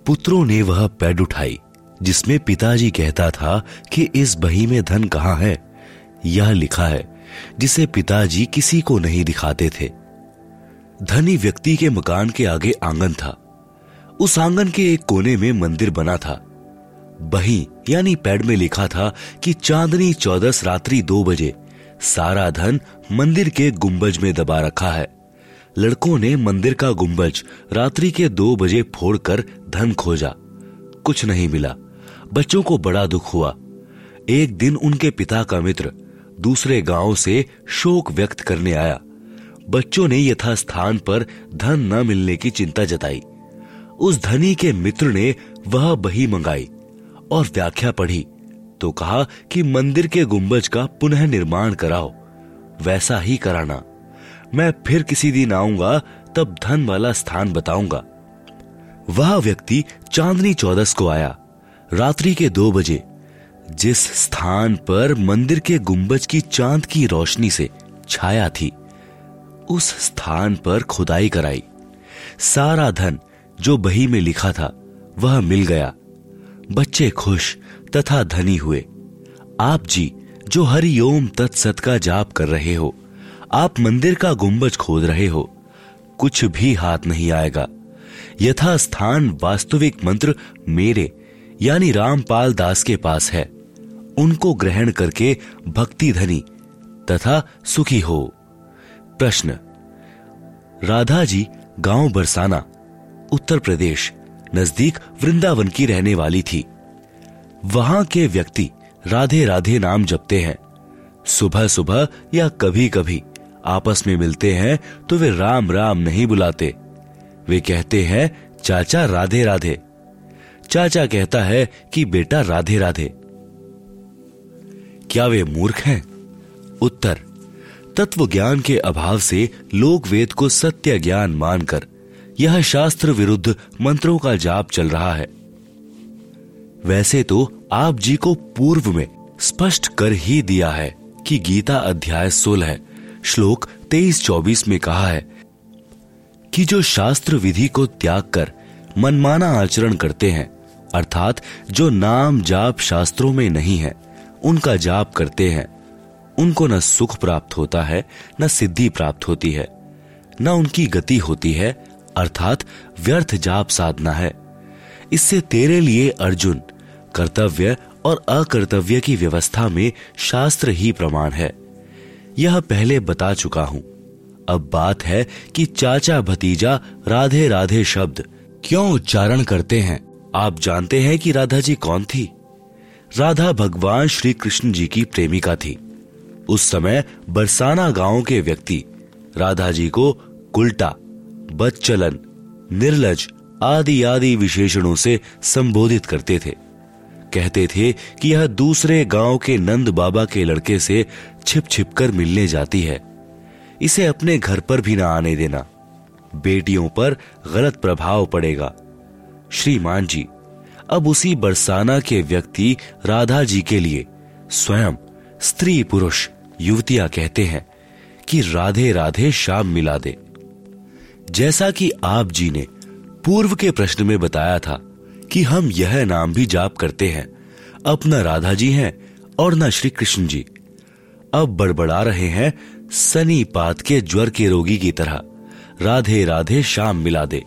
पुत्रों ने वह पैड उठाई, जिसमें पिताजी कहता था कि इस बही में धन कहाँ है? यह लिखा है, जिसे पिताजी किसी को नहीं दिखाते थे। धनी व्यक्ति के मकान के आगे आँगन था। उस आँगन के एक कोने में मंदिर बना था। बही, यानी पैड में लिखा था कि चांदनी चौदस रात्रि दो बजे, सारा धन मंदिर के गुंबज में दबा रखा है। लड़कों ने मंदिर का गुंबज रात्रि के दो बजे फोड़कर धन खोजा। कुछ नहीं मिला। बच्चों को बड़ा दुख हुआ। एक दिन उनके पिता का मित्र दूसरे गाँव से शोक व्यक्त करने आया। बच्चों ने यथास्थान पर धन न मिलने की चिंता जताई। उस धनी के मित्र ने वह बही मंगाई और व्याख्या पढ़ी तो कहा कि मंदिर के गुंबज का पुनः निर्माण कराओ, वैसा ही कराना। मैं फिर किसी दिन आऊँगा, तब धन वाला स्थान बताऊँगा। वह व्यक्ति चांदनी चौदस को आया, रात्रि के दो बजे, जिस स्थान पर मंदिर के गुंबज की चाँद की रोशनी से छाया थी, उस स्थान पर खुदाई कराई। सारा धन जो बही में लिखा था, वह मिल गया। बच्चे खुश तथा धनी हुए। आप जी, जो हरि ओम तत्सत का जाप कर रहे हो, आप मंदिर का गुंबज खोद रहे हो, कुछ भी हाथ नहीं आएगा। यथा स्थान वास्तविक मंत्र मेरे, यानी रामपाल दास के पास है। उनको ग्रहण करके भक्ति धनी तथा सुखी हो। प्रश्न, राधा जी, गाँव बरसाना। उत्तर प्रदेश, नज़दीक वृंदावन की रहने वाली थी। वहाँ के व्यक्ति राधे राधे नाम जपते हैं। सुबह सुबह या कभी कभी आपस में मिलते हैं तो वे राम राम नहीं बुलाते। वे कहते हैं, चाचा राधे राधे। चाचा कहता है कि, बेटा राधे राधे। क्या वे मूर्ख हैं? उत्तर तत्व ज्ञान के अभाव से लोक वेद को सत्य ज्ञान मानकर यह शास्त्र विरुद्ध मंत्रों का जाप चल रहा है। वैसे तो आप जी को पूर्व में स्पष्ट कर ही दिया है कि गीता अध्याय सोलह, श्लोक तेईस चौबीस में कहा है कि जो शास्त्र विधि को त्याग कर मनमाना आचरण करते हैं, अर्थात जो नाम जाप शास्त्रों में नहीं है, उनका जाप करते हैं, उनको न सुख प्राप्त होता है, न सिद्धि प्राप्त होती है, न उनकी गति होती है अर्थात व्यर्थ जाप साधना है। इससे तेरे लिए अर्जुन, कर्तव्य और अकर्तव्य की व्यवस्था में शास्त्र ही प्रमाण है। यह पहले बता चुका हूँ। अब बात है कि चाचा भतीजा राधे राधे शब्द क्यों उच्चारण करते हैं। आप जानते हैं कि राधा जी कौन थी? राधा भगवान श्री कृष्ण जी की प्रेमिका थी। उस समय बरसाना गाँव के व्यक्ति राधा जी को कुल्टा बदचलन निर्लज आदि आदि विशेषणों से संबोधित करते थे। कहते थे कि यह दूसरे गाँव के नंद बाबा के लड़के से छिप छिप कर मिलने जाती है। इसे अपने घर पर भी ना आने देना। बेटियों पर गलत प्रभाव पड़ेगा। श्रीमान जी, अब उसी बरसाना के व्यक्ति राधा जी के लिए स्वयं स्त्री पुरुष युवतियाँ कहते हैं कि राधे राधे शाम मिला दे। जैसा कि आप जी ने पूर्व के प्रश्न में बताया था कि हम यह नाम भी जाप करते हैं। अब न राधा जी हैं और न श्री कृष्ण जी। अब बड़बड़ा रहे हैं सनी पात के ज्वर के रोगी की तरह। राधे राधे, शाम मिला दे।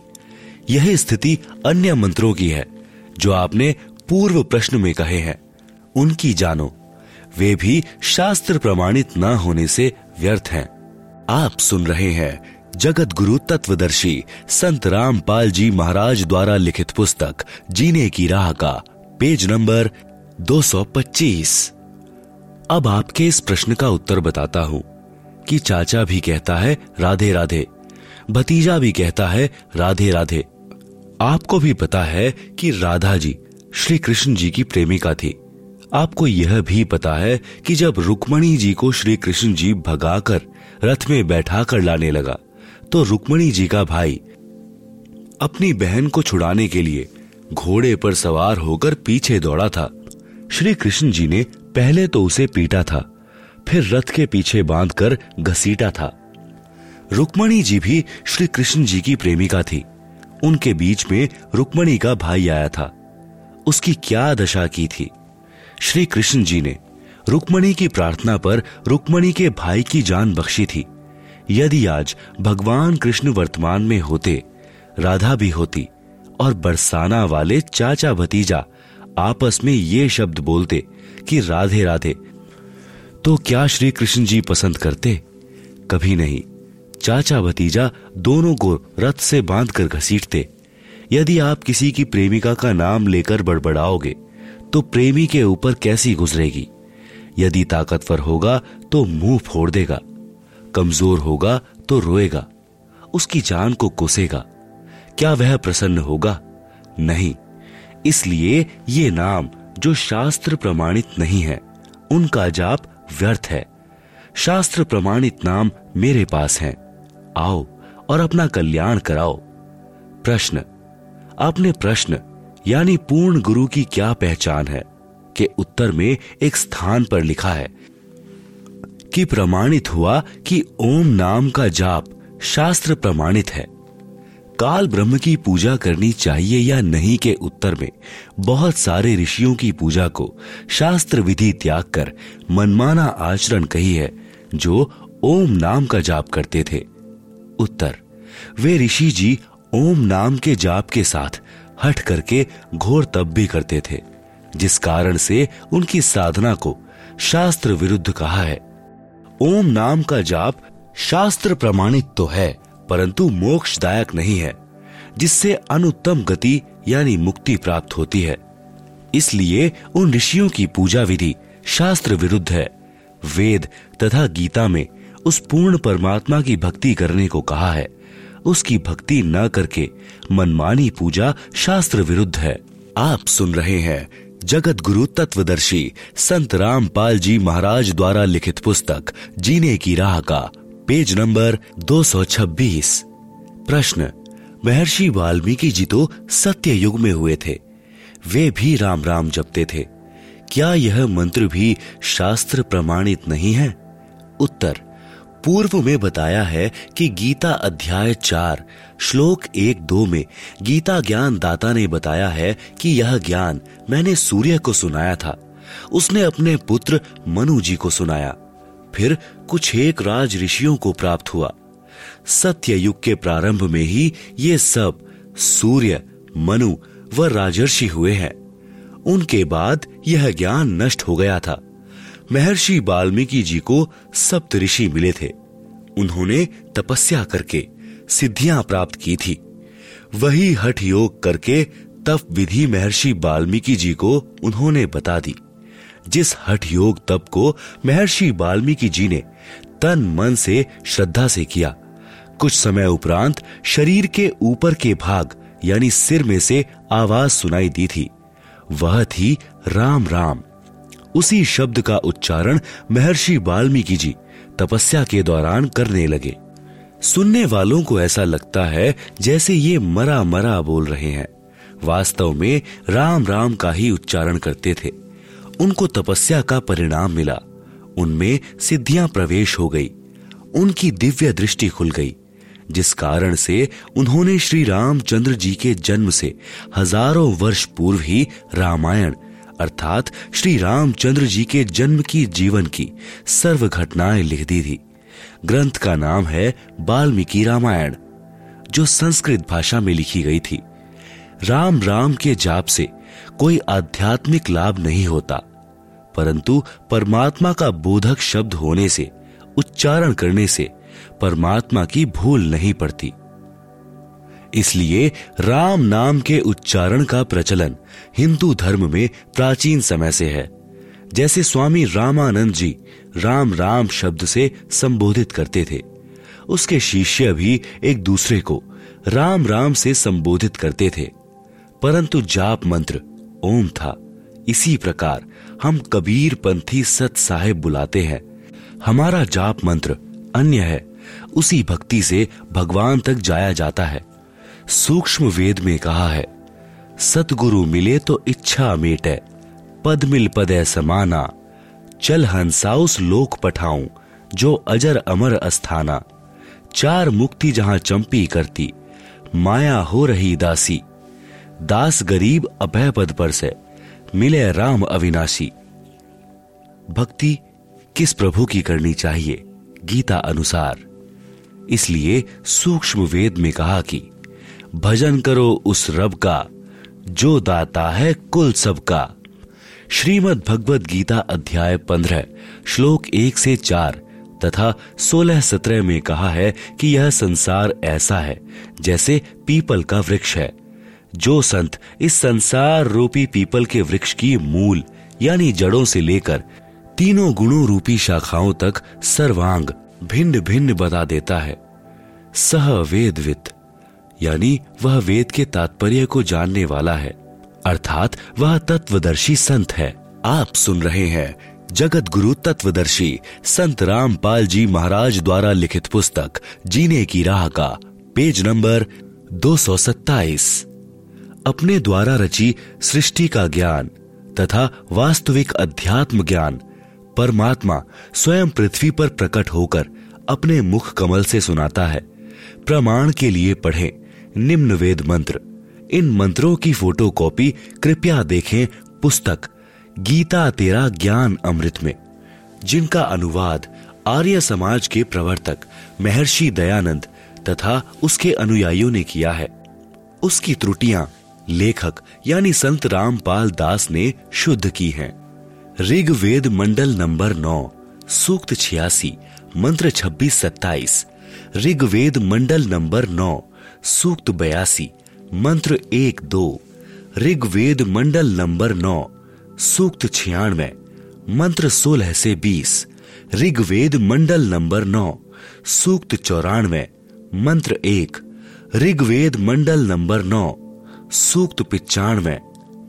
यही स्थिति अन्य मंत्रों की है, जो आपने पूर्व प्रश्न में कहे हैं। उनकी जानो, वे भी शास्त्र प्रमाणित न होने से व्यर्थ हैं। आप सुन रहे हैं जगत गुरु तत्वदर्शी संत रामपाल जी महाराज द्वारा लिखित पुस्तक, जीने की राह का, पेज नंबर 225 अब आपके इस प्रश्न का उत्तर बताता हूँ, कि चाचा भी कहता है, राधे राधे। भतीजा भी कहता है, राधे राधे। आपको भी पता है कि राधा जी श्री कृष्ण जी की प्रेमिका थी। आपको यह भी पता है कि जब रुक्मणी जी को श्री कृष्ण जी भगाकर रथ में बैठा कर लाने लगा तो रुक्मणी जी का भाई अपनी बहन को छुड़ाने के लिए घोड़े पर सवार होकर पीछे दौड़ा था। श्री कृष्ण जी ने पहले तो उसे पीटा था, फिर रथ के पीछे बांधकर घसीटा था। रुक्मणी जी भी श्री कृष्ण जी की प्रेमिका थी। उनके बीच में रुक्मणी का भाई आया था। उसकी क्या दशा की थी? श्री कृष्ण जी ने रुक्मणी की प्रार्थना पर रुक्मणी के भाई की जान बख्शी थी। यदि आज भगवान कृष्ण वर्तमान में होते, राधा भी होती और बरसाना वाले चाचा भतीजा आपस में ये शब्द बोलते कि राधे राधे तो क्या श्री कृष्ण जी पसंद करते? कभी नहीं। चाचा भतीजा दोनों को रथ से बांधकर घसीटते। यदि आप किसी की प्रेमिका का नाम लेकर बड़बड़ाओगे तो प्रेमी के ऊपर कैसी गुजरेगी? यदि ताकतवर होगा तो मुँह फोड़ देगा। कमज़ोर होगा तो रोएगा, उसकी जान को कोसेगा। क्या वह प्रसन्न होगा? नहीं। इसलिए ये नाम, जो शास्त्र प्रमाणित नहीं है, उनका जाप व्यर्थ है। शास्त्र प्रमाणित नाम मेरे पास हैं। आओ और अपना कल्याण कराओ। प्रश्न। आपने प्रश्न, यानी पूर्ण गुरु की क्या पहचान है, के उत्तर में एक स्थान पर लिखा है कि प्रमाणित हुआ कि ओम नाम का जाप शास्त्र प्रमाणित है। काल ब्रह्म की पूजा करनी चाहिए या नहीं के उत्तर में बहुत सारे ऋषियों की पूजा को शास्त्र विधि त्याग कर मनमाना आचरण कही है, जो ओम नाम का जाप करते थे। उत्तर, वे ऋषि जी ओम नाम के जाप के साथ हट करके घोर तप भी करते थे, जिस कारण से उनकी साधना को शास्त्र विरुद्ध कहा है। ओम नाम का जाप शास्त्र प्रमाणित तो है, परंतु मोक्षदायक नहीं है, जिससे अनुत्तम गति यानी मुक्ति प्राप्त होती है। इसलिए उन ऋषियों की पूजा विधि शास्त्र विरुद्ध है। वेद तथा गीता में उस पूर्ण परमात्मा की भक्ति करने को कहा है। उसकी भक्ति न करके मनमानी पूजा शास्त्र विरुद्ध है। आप सुन रहे हैं जगत गुरु तत्वदर्शी संत रामपाल जी महाराज द्वारा लिखित पुस्तक, जीने की राह का, पेज नंबर 226 प्रश्न, महर्षि वाल्मीकि जी तो सत्य युग में हुए थे। वे भी राम राम जपते थे। क्या यह मंत्र भी शास्त्र प्रमाणित नहीं है? उत्तर पूर्व में बताया है कि गीता अध्याय चार, श्लोक एक दो में गीता ज्ञान दाता ने बताया है कि यह ज्ञान मैंने सूर्य को सुनाया था। उसने अपने पुत्र मनु जी को सुनाया। फिर कुछ एक राज ऋषियों को प्राप्त हुआ। सत्य युग के प्रारंभ में ही ये सब सूर्य, मनु व राजर्षि हुए हैं। उनके बाद यह ज्ञान नष्ट हो गया था। महर्षि वाल्मीकि जी को सप्त ऋषि मिले थे। उन्होंने तपस्या करके सिद्धियाँ प्राप्त की थी। वही हठ योग करके तप विधि महर्षि वाल्मीकि जी को उन्होंने बता दी। जिस हठ योग तप को महर्षि वाल्मीकि जी ने तन मन से श्रद्धा से किया, कुछ समय उपरांत शरीर के ऊपर के भाग यानी सिर में से आवाज़ सुनाई दी थी। वह थी राम राम। उसी शब्द का उच्चारण महर्षि वाल्मीकि जी तपस्या के दौरान करने लगे। सुनने वालों को ऐसा लगता है जैसे ये मरा मरा बोल रहे हैं। वास्तव में राम राम का ही उच्चारण करते थे। उनको तपस्या का परिणाम मिला। उनमें सिद्धियाँ प्रवेश हो गई। उनकी दिव्य दृष्टि खुल गई, जिस कारण से उन्होंने श्री रामचंद्र जी के जन्म से हज़ारों वर्ष पूर्व ही रामायण अर्थात श्री रामचंद्र जी के जन्म की जीवन की सर्व घटनाएँ लिख दी थी। ग्रंथ का नाम है वाल्मीकि रामायण, जो संस्कृत भाषा में लिखी गई थी। राम राम के जाप से कोई आध्यात्मिक लाभ नहीं होता, परंतु परमात्मा का बोधक शब्द होने से, उच्चारण करने से परमात्मा की भूल नहीं पड़ती। इसलिए राम नाम के उच्चारण का प्रचलन हिंदू धर्म में प्राचीन समय से है। जैसे स्वामी रामानंद जी राम राम शब्द से संबोधित करते थे, उसके शिष्य भी एक दूसरे को राम राम से संबोधित करते थे। परंतु जाप मंत्र, ओम था। इसी प्रकार हम कबीर पंथी सत साहेब बुलाते हैं। हमारा जाप मंत्र अन्य है, उसी भक्ति से भगवान तक जाया जाता है। सूक्ष्म वेद में कहा है, सतगुरु मिले तो इच्छा मेटे, पद मिल पदे समाना, चल हंसाउस लोक पठाऊं, जो अजर अमर अस्थाना। चार मुक्ति जहाँ चंपी करती, माया हो रही दासी। दास गरीब अभय पद पर से, मिले राम अविनाशी। भक्ति किस प्रभु की करनी चाहिए, गीता अनुसार। इसलिए सूक्ष्म वेद में कहा कि भजन करो उस रब का, जो दाता है कुल सबका। श्रीमद् भगवत गीता अध्याय पंद्रह, श्लोक एक से चार, तथा सोलह सत्रह में कहा है कि यह संसार ऐसा है, जैसे पीपल का वृक्ष है। जो संत इस संसार रूपी पीपल के वृक्ष की मूल, यानी जड़ों से लेकर तीनों गुणों रूपी शाखाओं तक सर्वांग भिन्न भिन्न बता देता है। सह वेदवित यानी वह वेद के तात्पर्य को जानने वाला है। अर्थात वह तत्वदर्शी संत है। आप सुन रहे हैं जगत गुरु तत्वदर्शी संत रामपाल जी महाराज द्वारा लिखित पुस्तक, जीने की राह का, पेज नंबर 227 अपने द्वारा रची सृष्टि का ज्ञान तथा वास्तविक अध्यात्म ज्ञान, परमात्मा स्वयं पृथ्वी पर प्रकट होकर अपने मुख कमल से सुनाता है। प्रमाण के लिए पढ़ें। निम्न वेद मंत्र। इन मंत्रों की फ़ोटो कॉपी कृपया देखें पुस्तक, गीता तेरा ज्ञान अमृत में, जिनका अनुवाद आर्य समाज के प्रवर्तक महर्षि दयानंद तथा उसके अनुयायियों ने किया है। उसकी त्रुटियाँ लेखक यानी संत रामपाल दास ने शुद्ध की हैं। ऋग्वेद मंडल नंबर नौ, सूक्त छियासी, मंत्र छब्बीस सत्ताईस ऋग्वेद मंडल नंबर नौ सूक्त बयासी, मंत्र एक दो, ऋग्वेद मंडल नंबर नौ, सूक्त छियानवे, मंत्र सोलह से बीस, ऋग्वेद मंडल नंबर नौ, सूक्त चौरानवे, मंत्र एक, ऋग्वेद मंडल नंबर नौ, सूक्त पिचानवे,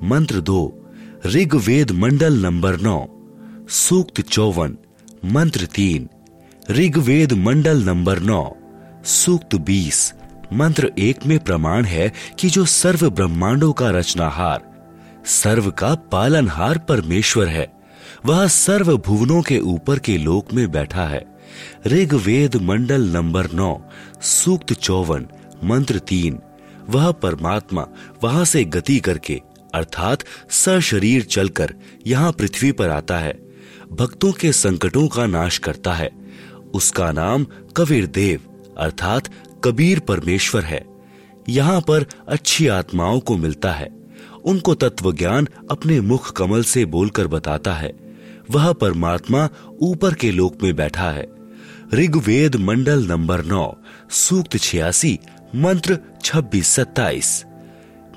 मंत्र दो, ऋग्वेद मंडल नंबर नौ, सूक्त चौवन, मंत्र तीन, ऋग्वेद मंडल नंबर नौ, सूक्त बीस मंत्र एक में प्रमाण है कि जो सर्व ब्रह्मांडों का रचनाहार, सर्व का पालनहार परमेश्वर है, वह सर्व भुवनों के ऊपर के लोक में बैठा है। ऋग्वेद मंडल नंबर नौ, सूक्त चौवन, मंत्र तीन, वह परमात्मा वहाँ से गति करके, अर्थात सशरीर चलकर यहाँ पृथ्वी पर आता है, भक्तों के संकटों का नाश करता है। उसका नाम कबीर देव अर्थात कबीर परमेश्वर है। यहाँ पर अच्छी आत्माओं को मिलता है। उनको तत्व ज्ञान अपने मुख कमल से बोलकर बताता है। वह परमात्मा ऊपर के लोक में बैठा है। ऋग्वेद मंडल नंबर नौ, सूक्त छियासी, मंत्र छब्बीस सत्ताईस।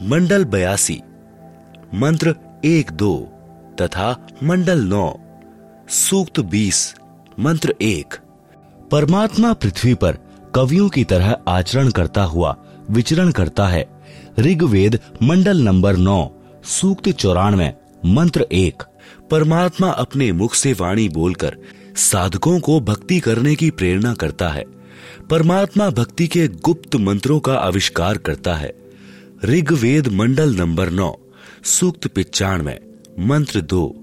मंडल बयासी, मंत्र एक दो, तथा मंडल नौ, सूक्त बीस, मंत्र एक। परमात्मा पृथ्वी पर कवियों की तरह आचरण करता हुआ विचरण करता है। ऋग्वेद मंडल नंबर नौ, सूक्त चौरानवे, मंत्र एक, परमात्मा अपने मुख से वाणी बोलकर साधकों को भक्ति करने की प्रेरणा करता है। परमात्मा भक्ति के गुप्त मंत्रों का आविष्कार करता है। ऋग्वेद मंडल नंबर नौ, सूक्त पिचानवे, मंत्र दो,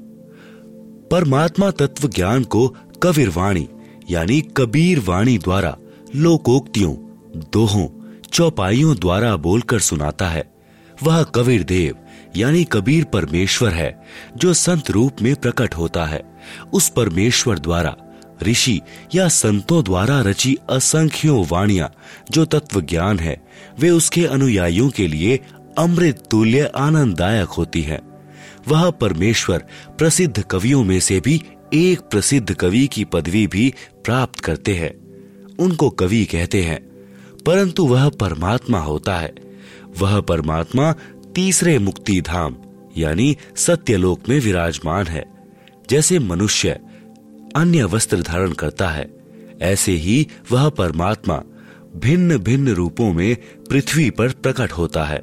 परमात्मा तत्व ज्ञान को कबीर वाणी, यानी कबीर वाणी द्वारा लोकोक्तियों, दोहों, चौपाइयों द्वारा बोलकर सुनाता है। वह कबीर देव, यानी कबीर परमेश्वर है, जो संत रूप में प्रकट होता है। उस परमेश्वर द्वारा, ऋषि या संतों द्वारा रची असंख्यों वाणिया, जो तत्व ज्ञान है, वे उसके अनुयायियों के लिए अमृत तुल्य आनंददायक होती है। वह परमेश्वर प्रसिद्ध कवियों में से भी एक प्रसिद्ध कवि की पदवी भी प्राप्त करते हैं। उनको कवि कहते हैं, परंतु वह परमात्मा होता है। वह परमात्मा तीसरे मुक्ति धाम यानी सत्यलोक में विराजमान है। जैसे मनुष्य अन्य वस्त्र धारण करता है, ऐसे ही वह परमात्मा भिन्न भिन्न रूपों में पृथ्वी पर प्रकट होता है।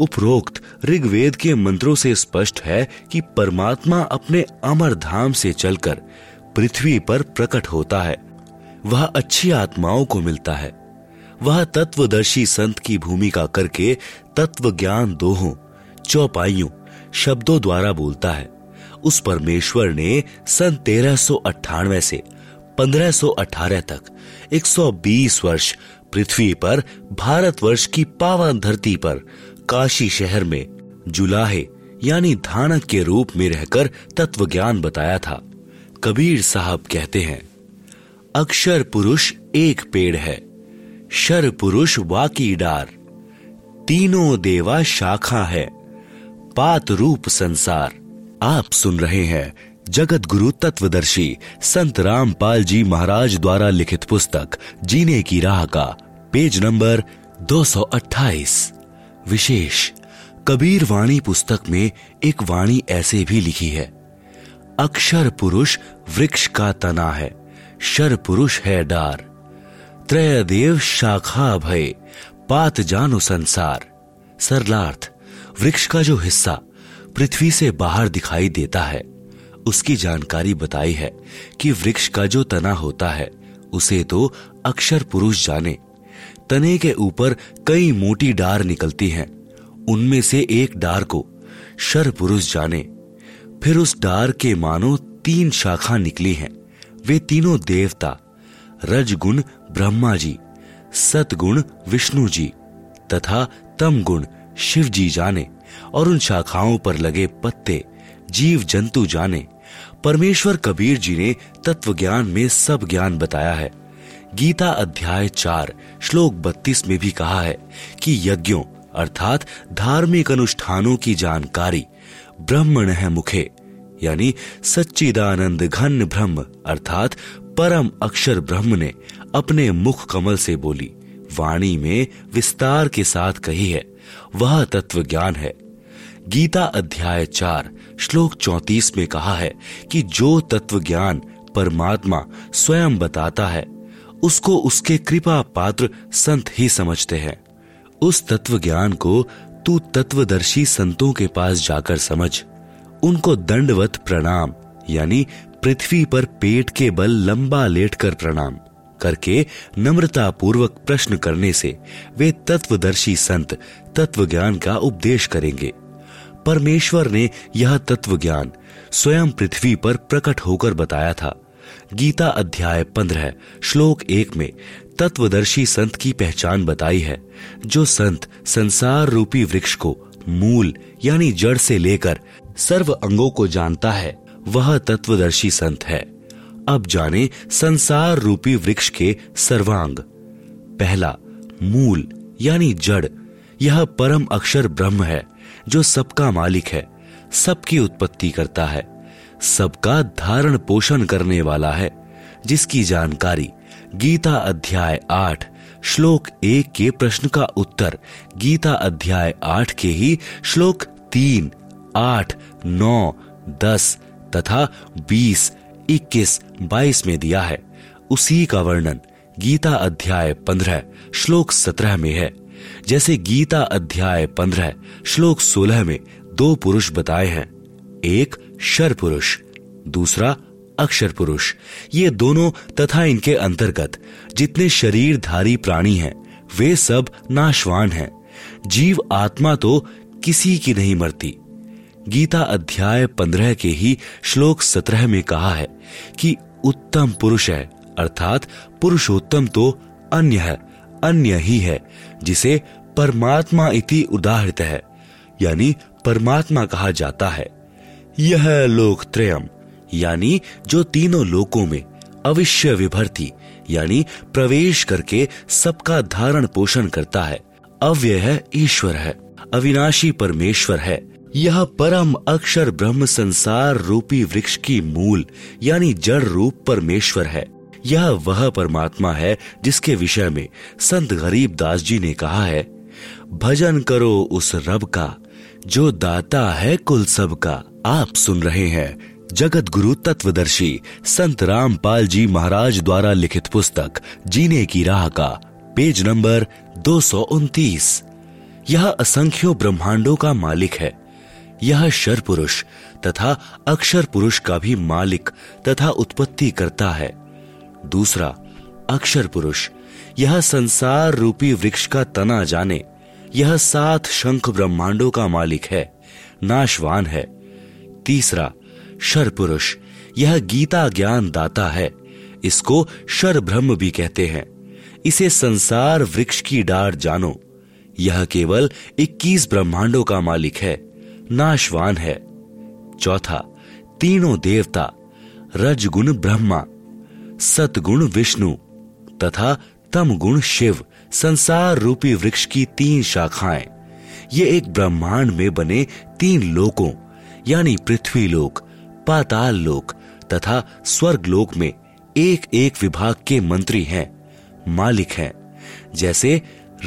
उपरोक्त ऋग्वेद के मंत्रों से स्पष्ट है कि परमात्मा अपने अमर धाम से चलकर पृथ्वी पर प्रकट होता है। वह अच्छी आत्माओं को मिलता है। वह तत्वदर्शी संत की भूमिका करके तत्व ज्ञान दोहों, चौपाइयों, शब्दों द्वारा बोलता है। उस परमेश्वर ने सन तेरह से 1518 तक 120 वर्ष पृथ्वी पर, भारतवर्ष की पावन धरती पर, काशी शहर में जुलाहे, यानी धानक के रूप में रहकर तत्व ज्ञान बताया था। कबीर साहब कहते हैं अक्षर पुरुष एक पेड़ है। शर पुरुष वाकी डार। तीनों देवा शाखा है। पात रूप संसार। आप सुन रहे हैं जगत गुरु तत्वदर्शी संत रामपाल जी महाराज द्वारा लिखित पुस्तक, जीने की राह का, पेज नंबर 228 विशेष, कबीर वाणी पुस्तक में एक वाणी ऐसे भी लिखी है। अक्षर पुरुष वृक्ष का तना है। शर पुरुष है डार। त्रय देव शाखा भय, पात जानो संसार। सरलार्थ, वृक्ष का जो हिस्सा पृथ्वी से बाहर दिखाई देता है, उसकी जानकारी बताई है कि वृक्ष का जो तना होता है, उसे तो अक्षर पुरुष जाने। तने के ऊपर कई मोटी डार निकलती हैं, उनमें से एक डार को शर पुरुष जाने। फिर उस डार के मानो तीन शाखा निकली हैं वे तीनों देवता, रजगुण ब्रह्मा जी, सतगुण विष्णु जी, तथा तम गुण शिव जी जाने और उन शाखाओं पर लगे पत्ते, जीव जंतु जाने। परमेश्वर कबीर जी ने तत्व ज्ञान में सब ज्ञान बताया है। गीता अध्याय चार, श्लोक बत्तीस में भी कहा है कि यज्ञों, अर्थात धार्मिक अनुष्ठानों की जानकारी, ब्रह्मण है मुखे। यानी सच्चिदानंद घन ब्रह्म, अर्थात परम अक्षर ब्रह्म ने अपने मुख कमल से बोली, वाणी में विस्तार के साथ कही है, वह तत्व ज्ञान है। गीता अध्याय चार, श्लोक चौतीस में कहा है कि जो तत्व ज्ञान परमात्मा स्वयं बताता है, उसको उसके कृपा पात्र संत ही समझते हैं। उस तत्व ज्ञान को तू तत्वदर्शी संतों के पास जाकर समझ। उनको दंडवत प्रणाम, यानी पृथ्वी पर पेट के बल लंबा लेटकर प्रणाम करके नम्रता पूर्वक प्रश्न करने से वे तत्वदर्शी संत तत्व ज्ञान का उपदेश करेंगे। परमेश्वर ने यह तत्व ज्ञान स्वयं पृथ्वी पर प्रकट होकर बताया था। गीता अध्याय पंद्रह, श्लोक एक में तत्वदर्शी संत की पहचान बताई है, जो संत संसार रूपी वृक्ष को मूल, यानी जड़ से लेकर सर्व अंगों को जानता है, वह तत्वदर्शी संत है। अब जाने संसार रूपी वृक्ष के सर्वांग। पहला, मूल, यानी जड़। यह परम अक्षर ब्रह्म है, जो सबका मालिक है, सबकी उत्पत्ति करता है, सबका धारण पोषण करने वाला है, जिसकी जानकारी गीता अध्याय आठ, श्लोक एक के प्रश्न का उत्तर, गीता अध्याय आठ के ही श्लोक तीन आठ, नौ, दस तथा बीस, इक्कीस, बाईस में दिया है। उसी का वर्णन गीता अध्याय पंद्रह, श्लोक सत्रह में है। जैसे गीता अध्याय पंद्रह, श्लोक सोलह में दो पुरुष बताए हैं। एक शर पुरुष, दूसरा अक्षर पुरुष। ये दोनों तथा इनके अंतर्गत जितने शरीरधारी प्राणी हैं, वे सब नाशवान हैं। जीव आत्मा तो किसी की नहीं मरती। गीता अध्याय पंद्रह के ही श्लोक सत्रह में कहा है कि उत्तम पुरुष है, अर्थात पुरुषोत्तम तो अन्य है, अन्य ही है, जिसे परमात्मा इति उदाहरित है, यानी परमात्मा कहा जाता है। यह लोक त्रयम, यानी जो तीनों लोकों में अविश्य विभर्ती यानी प्रवेश करके सबका धारण पोषण करता है। अव्यय है, ईश्वर है। अविनाशी परमेश्वर है। यह परम अक्षर ब्रह्म संसार रूपी वृक्ष की मूल, यानी जड़ रूप परमेश्वर है। यह वह परमात्मा है जिसके विषय में संत गरीब दास जी ने कहा है, भजन करो उस रब का, जो दाता है कुल सब का। आप सुन रहे हैं जगत गुरु तत्वदर्शी संत रामपाल जी महाराज द्वारा लिखित पुस्तक, जीने की राह का, पेज नंबर दो सौ उनतीस। यह असंख्यों ब्रह्मांडों का मालिक है। यह शर पुरुष तथा अक्षर पुरुष का भी मालिक तथा उत्पत्ति करता है। दूसरा, अक्षर पुरुष। यह संसार रूपी वृक्ष का तना जाने। यह सात शंख ब्रह्मांडों का मालिक है, नाशवान है। तीसरा, शर पुरुष। यह गीता ज्ञान दाता है। इसको शर ब्रह्म भी कहते हैं। इसे संसार वृक्ष की डार जानो। यह केवल 21 ब्रह्मांडों का मालिक है। नाशवान है। चौथा, तीनों देवता, रजगुण ब्रह्मा, सतगुण विष्णु, तथा तम गुण शिव, संसार रूपी वृक्ष की तीन शाखाएँ। ये एक ब्रह्मांड में बने तीन लोकों, यानी पृथ्वी लोक, पाताल लोक, तथा स्वर्ग लोक में एक एक विभाग के मंत्री हैं, मालिक हैं। जैसे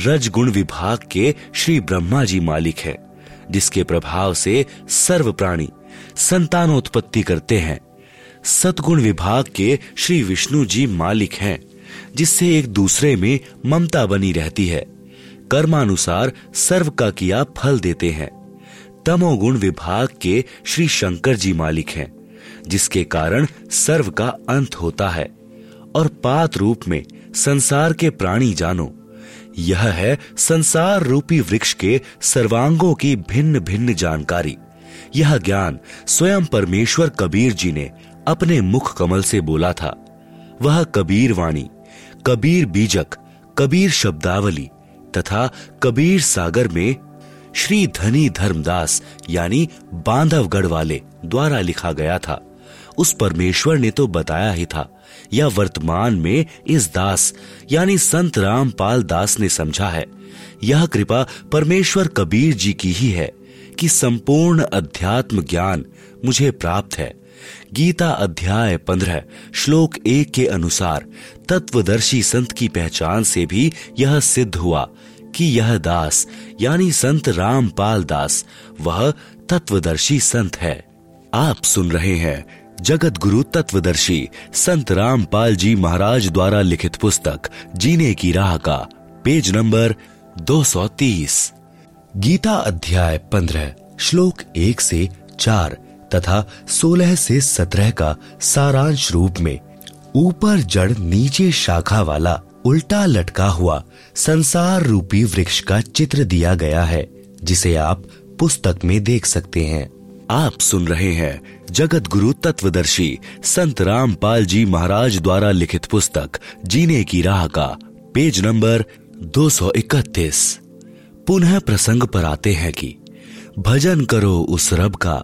रजगुण विभाग के श्री ब्रह्मा जी मालिक हैं। जिसके प्रभाव से सर्व प्राणी संतानोत्पत्ति करते हैं। सतगुण विभाग के श्री विष्णु जी मालिक हैं, जिससे एक दूसरे में ममता बनी रहती है। कर्मानुसार सर्व का किया फल देते हैं। तमोगुण विभाग के श्री शंकर जी मालिक हैं, जिसके कारण सर्व का अंत होता है। और पात रूप में संसार के प्राणी जानो यह है संसार रूपी वृक्ष के सर्वांगों की भिन्न भिन्न जानकारी। यह ज्ञान स्वयं परमेश्वर कबीर जी ने अपने मुख कमल से बोला था। वह कबीर वाणी, कबीर बीजक, कबीर शब्दावली तथा कबीर सागर में श्री धनी धर्मदास यानी बांधवगढ़ वाले द्वारा लिखा गया था। उस परमेश्वर ने तो बताया ही था या वर्तमान में इस दास, यानी संत रामपाल दास ने समझा है। यह कृपा परमेश्वर कबीर जी की ही है कि संपूर्ण अध्यात्म ज्ञान मुझे प्राप्त है। गीता अध्याय पंद्रह, श्लोक एक के अनुसार, तत्वदर्शी संत की पहचान से भी यह सिद्ध हुआ कि यह दास, यानी संत रामपाल दास, वह तत्वदर्शी संत है। आप सुन रहे हैं जगत गुरु तत्वदर्शी संत रामपाल जी महाराज द्वारा लिखित पुस्तक, जीने की राह का, पेज नंबर 230 गीता अध्याय 15 श्लोक एक से चार तथा सोलह से सत्रह का सारांश रूप में, ऊपर जड़ नीचे शाखा वाला उल्टा लटका हुआ संसार रूपी वृक्ष का चित्र दिया गया है, जिसे आप पुस्तक में देख सकते हैं। आप सुन रहे हैं जगत गुरु तत्वदर्शी संत रामपाल जी महाराज द्वारा लिखित पुस्तक, जीने की राह का, पेज नंबर 231 पुनः प्रसंग पर आते हैं कि, भजन करो उस रब का,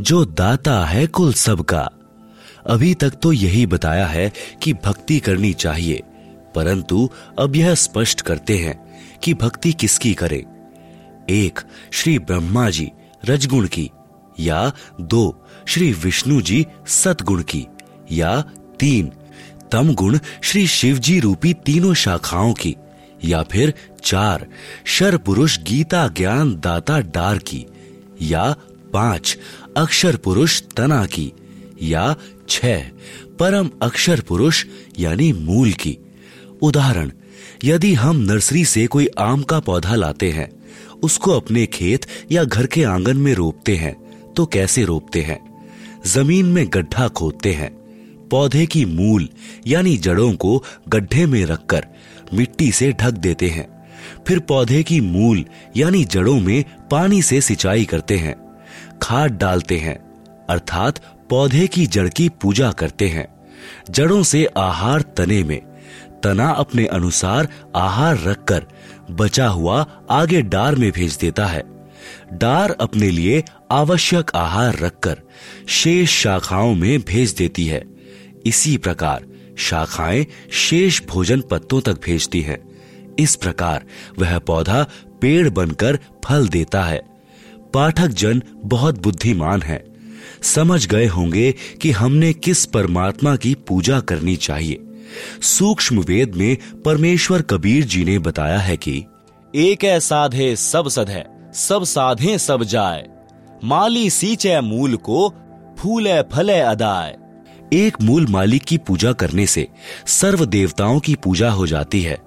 जो दाता है कुल सबका अभी तक तो यही बताया है कि भक्ति करनी चाहिए, परंतु अब यह स्पष्ट करते हैं कि भक्ति किसकी करें। एक, श्री ब्रह्मा जी, रजगुण की। या दो, श्री विष्णु जी सतगुण की, या तीन। तम गुण श्री शिव जी रूपी तीनों शाखाओं की, या फिर चार शर पुरुष गीता ज्ञान दाता डार की, या पाँच, अक्षर पुरुष तना की, या छह, परम अक्षर पुरुष यानी मूल की। उदाहरण, यदि हम नर्सरी से कोई आम का पौधा लाते हैं, उसको अपने खेत या घर के आँगन में रोपते हैं तो कैसे रोपते हैं? ज़मीन में गड्ढा खोदते हैं। पौधे की मूल, यानी जड़ों को गड्ढे में रखकर मिट्टी से ढक देते हैं। फिर पौधे की मूल, यानी जड़ों में पानी से सिंचाई करते हैं। खाद डालते हैं, अर्थात पौधे की जड़ की पूजा करते हैं। जड़ों से आहार तने में, तना अपने अनुसार आहार रखकर बचा हुआ आगे डार में भेज देता है। डार अपने लिए आवश्यक आहार रखकर शेष शाखाओं में भेज देती है। इसी प्रकार शाखाएँ शेष भोजन पत्तों तक भेजती हैं। इस प्रकार वह पौधा पेड़ बनकर फल देता है। पाठक जन बहुत बुद्धिमान है। समझ गए होंगे कि हमने किस परमात्मा की पूजा करनी चाहिए। सूक्ष्म वेद में परमेश्वर कबीर जी ने बताया है कि, एक है साधे सब सधे सब साधे सब जाए। माली सींचे मूल को, फूले फले अदाए। एक मूल मालिक की पूजा करने से सर्व देवताओं की पूजा हो जाती है,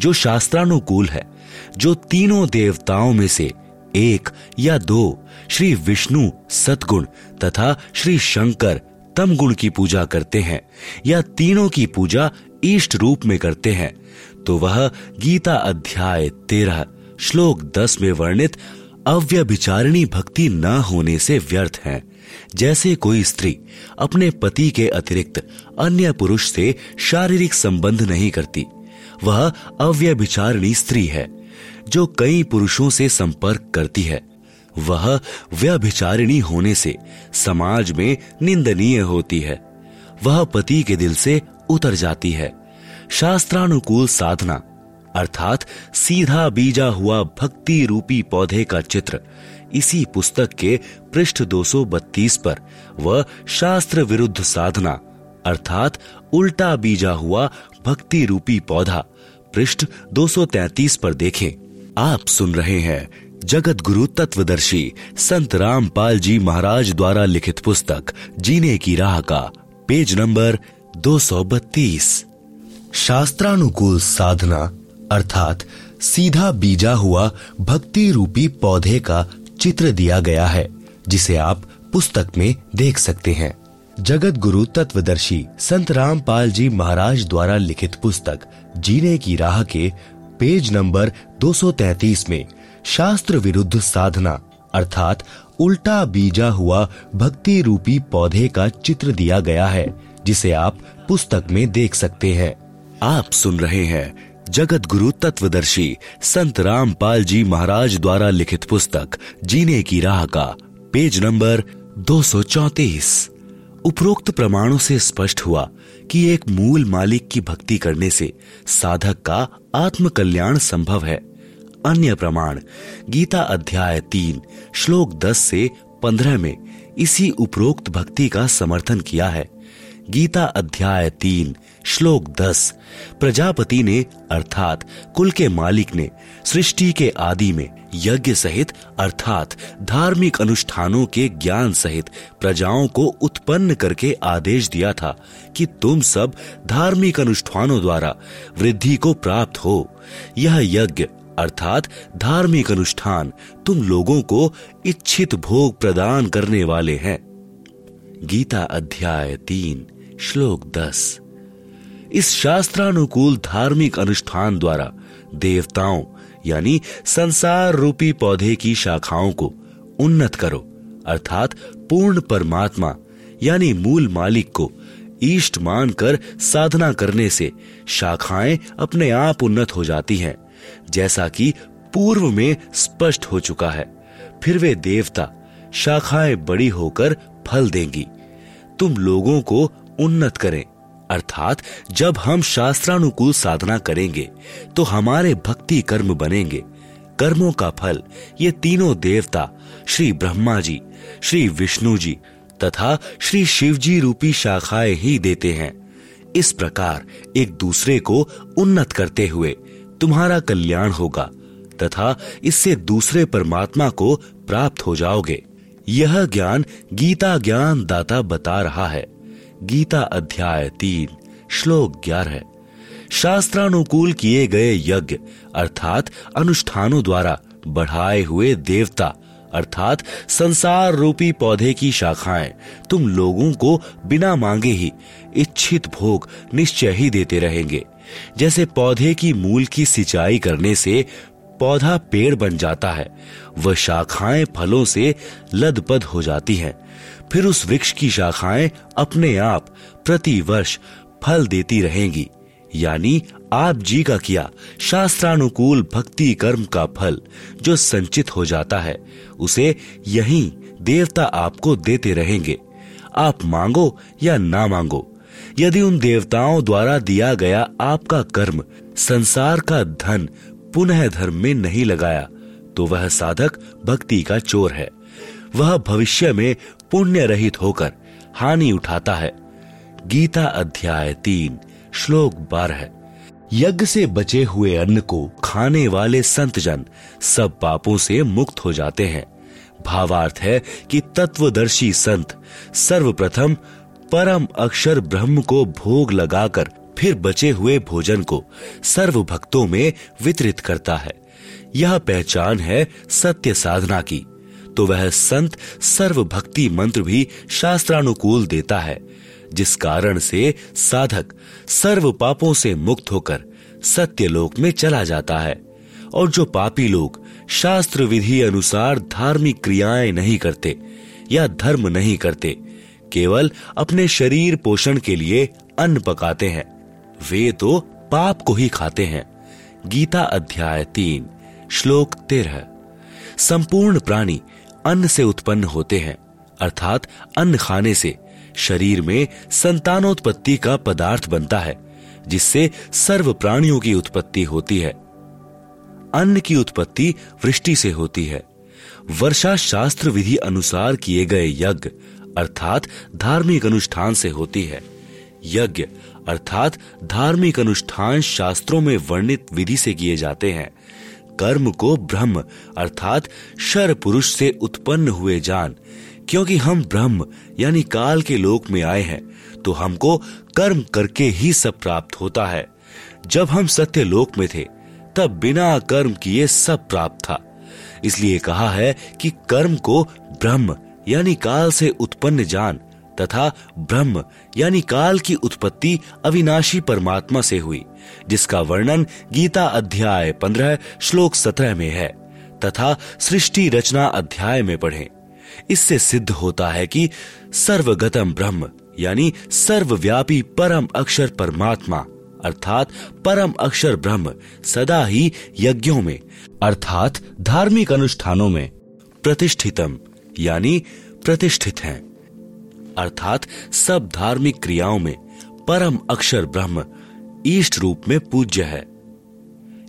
जो शास्त्रानुकूल है, जो तीनों देवताओं में से एक या दो, श्री विष्णु सतगुण तथा श्री शंकर तम गुण की पूजा करते हैं, या तीनों की पूजा ईष्ट रूप में करते हैं तो वह गीता अध्याय तेरह श्लोक दस में वर्णित, अव्यभिचारिणी भक्ति न होने से व्यर्थ है। जैसे कोई स्त्री अपने पति के अतिरिक्त अन्य पुरुष से शारीरिक संबंध नहीं करती, वह अव्यभिचारिणी स्त्री है, जो कई पुरुषों से संपर्क करती है। वह व्यभिचारिणी होने से समाज में निंदनीय होती है। वह पति के दिल से उतर जाती है। शास्त्रानुकूल साधना अर्थात सीधा बीजा हुआ भक्ति रूपी पौधे का चित्र। इसी पुस्तक के पृष्ठ 232 पर व शास्त्र विरुद्ध साधना, अर्थात उल्टा बीजा हुआ भक्ति रूपी पौधा। पृष्ठ 233 पर देखें। आप सुन रहे हैं जगत गुरु तत्वदर्शी संत रामपाल जी महाराज द्वारा लिखित पुस्तक, जीने की राह का, पेज नंबर 232 शास्त्रानुकूल साधना अर्थात सीधा बीजा हुआ भक्ति रूपी पौधे का चित्र दिया गया है, जिसे आप पुस्तक में देख सकते हैं। जगत गुरु तत्वदर्शी संत रामपाल जी महाराज द्वारा लिखित पुस्तक, जीने की राह के पेज नंबर 233 में शास्त्र विरुद्ध साधना, अर्थात उल्टा बीजा हुआ भक्ति रूपी पौधे का चित्र दिया गया है, जिसे आप पुस्तक में देख सकते हैं। आप सुन रहे हैं जगत गुरु तत्वदर्शी संत रामपाल जी महाराज द्वारा लिखित पुस्तक जीने की राह का पेज नंबर दो उपरोक्त प्रमाणों से स्पष्ट हुआ कि एक मूल मालिक की भक्ति करने से साधक का आत्म कल्याण संभव है। अन्य प्रमाण, गीता अध्याय तीन, श्लोक दस से पंद्रह में इसी उपरोक्त भक्ति का समर्थन किया है। गीता अध्याय तीन, श्लोक दस। प्रजापति ने, अर्थात कुल के मालिक ने, सृष्टि के आदि में यज्ञ सहित, अर्थात धार्मिक अनुष्ठानों के ज्ञान सहित प्रजाओं को उत्पन्न करके आदेश दिया था कि तुम सब धार्मिक अनुष्ठानों द्वारा वृद्धि को प्राप्त हो। यह यज्ञ, अर्थात धार्मिक अनुष्ठान, तुम लोगों को इच्छित भोग प्रदान करने वाले हैं। गीता अध्याय तीन। श्लोक दस। इस शास्त्रानुकूल धार्मिक अनुष्ठान द्वारा देवताओं, यानी संसार रूपी पौधे की शाखाओं को उन्नत करो, अर्थात पूर्ण परमात्मा, यानी मूल मालिक को ईष्ट मानकर साधना करने से शाखाएँ अपने आप उन्नत हो जाती हैं, जैसा कि पूर्व में स्पष्ट हो चुका है। फिर वे देवता शाखाएँ बड़ी होकर फल देंगी। तुम लोगों को उन्नत करें। अर्थात, जब हम शास्त्रानुकूल साधना करेंगे तो हमारे भक्ति कर्म बनेंगे। कर्मों का फल, ये तीनों देवता, श्री ब्रह्मा जी, श्री विष्णु जी, तथा श्री शिव जी रूपी शाखाएँ ही देते हैं। इस प्रकार, एक दूसरे को उन्नत करते हुए, तुम्हारा कल्याण होगा, तथा इससे दूसरे परमात्मा को प्राप्त हो जाओगे। यह ज्ञान गीता ज्ञान दाता बता रहा है। गीता अध्याय तीन, श्लोक ग्यारह। शास्त्रानुकूल किए गए यज्ञ, अर्थात अनुष्ठानों द्वारा बढ़ाए हुए देवता, अर्थात संसार रूपी पौधे की शाखाएँ, तुम लोगों को बिना मांगे ही इच्छित भोग निश्चय ही देते रहेंगे। जैसे पौधे की मूल की सिंचाई करने से पौधा पेड़ बन जाता है, वह शाखाएँ फलों से लदपद हो जाती हैं। फिर उस वृक्ष की शाखाएँ अपने आप प्रति वर्ष फल देती रहेंगी। यानी आप जी का किया शास्त्रानुकूल भक्ति कर्म का फल जो संचित हो जाता है, उसे यही देवता आपको देते रहेंगे। आप मांगो या ना मांगो, यदि उन देवताओं द्वारा दिया गया आपका कर्म संसार का धन पुनः धर्म में नहीं लगाया तो वह साधक भक्ति का चोर है। वह भविष्य में पुण्य रहित होकर हानि उठाता है। गीता अध्याय तीन, श्लोक बारह। यज्ञ से बचे हुए अन्न को खाने वाले संत जन सब पापों से मुक्त हो जाते हैं। भावार्थ है कि तत्वदर्शी संत सर्वप्रथम परम अक्षर ब्रह्म को भोग लगाकर फिर बचे हुए भोजन को सर्व भक्तों में वितरित करता है। यह पहचान है सत्य साधना की। तो वह संत सर्व भक्ति मंत्र भी शास्त्रानुकूल देता है, जिस कारण से साधक सर्व पापों से मुक्त होकर सत्य लोक में चला जाता है, और जो पापी लोग शास्त्र विधि अनुसार धार्मिक क्रियाएँ नहीं करते या धर्म नहीं करते, केवल अपने शरीर पोषण के लिए अन्न पकाते हैं, वे तो पाप को ही खाते हैं। गीता अध्याय तीन, श्लोक तेरह। संपूर्ण प्राणी अन्न से उत्पन्न होते हैं, अर्थात अन्न खाने से शरीर में संतानोत्पत्ति का पदार्थ बनता है, जिससे सर्व प्राणियों की उत्पत्ति होती है। अन्न की उत्पत्ति वृष्टि से होती है। वर्षा शास्त्र विधि अनुसार किए गए यज्ञ, अर्थात धार्मिक अनुष्ठान से होती है। यज्ञ, अर्थात धार्मिक अनुष्ठान शास्त्रों में वर्णित विधि से किए जाते हैं। कर्म को ब्रह्म, अर्थात शर पुरुष से उत्पन्न हुए जान। क्योंकि हम ब्रह्म, यानी काल के लोक में आए हैं तो हमको कर्म करके ही सब प्राप्त होता है। जब हम सत्य लोक में थे, तब बिना कर्म किए सब प्राप्त था। इसलिए कहा है कि कर्म को ब्रह्म, यानी काल से उत्पन्न जान तथा ब्रह्म, यानी काल की उत्पत्ति अविनाशी परमात्मा से हुई, जिसका वर्णन गीता अध्याय पंद्रह, श्लोक सत्रह में है, तथा सृष्टि रचना अध्याय में पढ़े। इससे सिद्ध होता है कि सर्वगतम ब्रह्म, यानी सर्वव्यापी परम अक्षर परमात्मा, अर्थात परम अक्षर ब्रह्म, सदा ही यज्ञों में, अर्थात धार्मिक अनुष्ठानों में प्रतिष्ठितम, यानी प्रतिष्ठित हैं। अर्थात सब धार्मिक क्रियाओं में परम अक्षर ब्रह्म ईष्ट रूप में पूज्य है।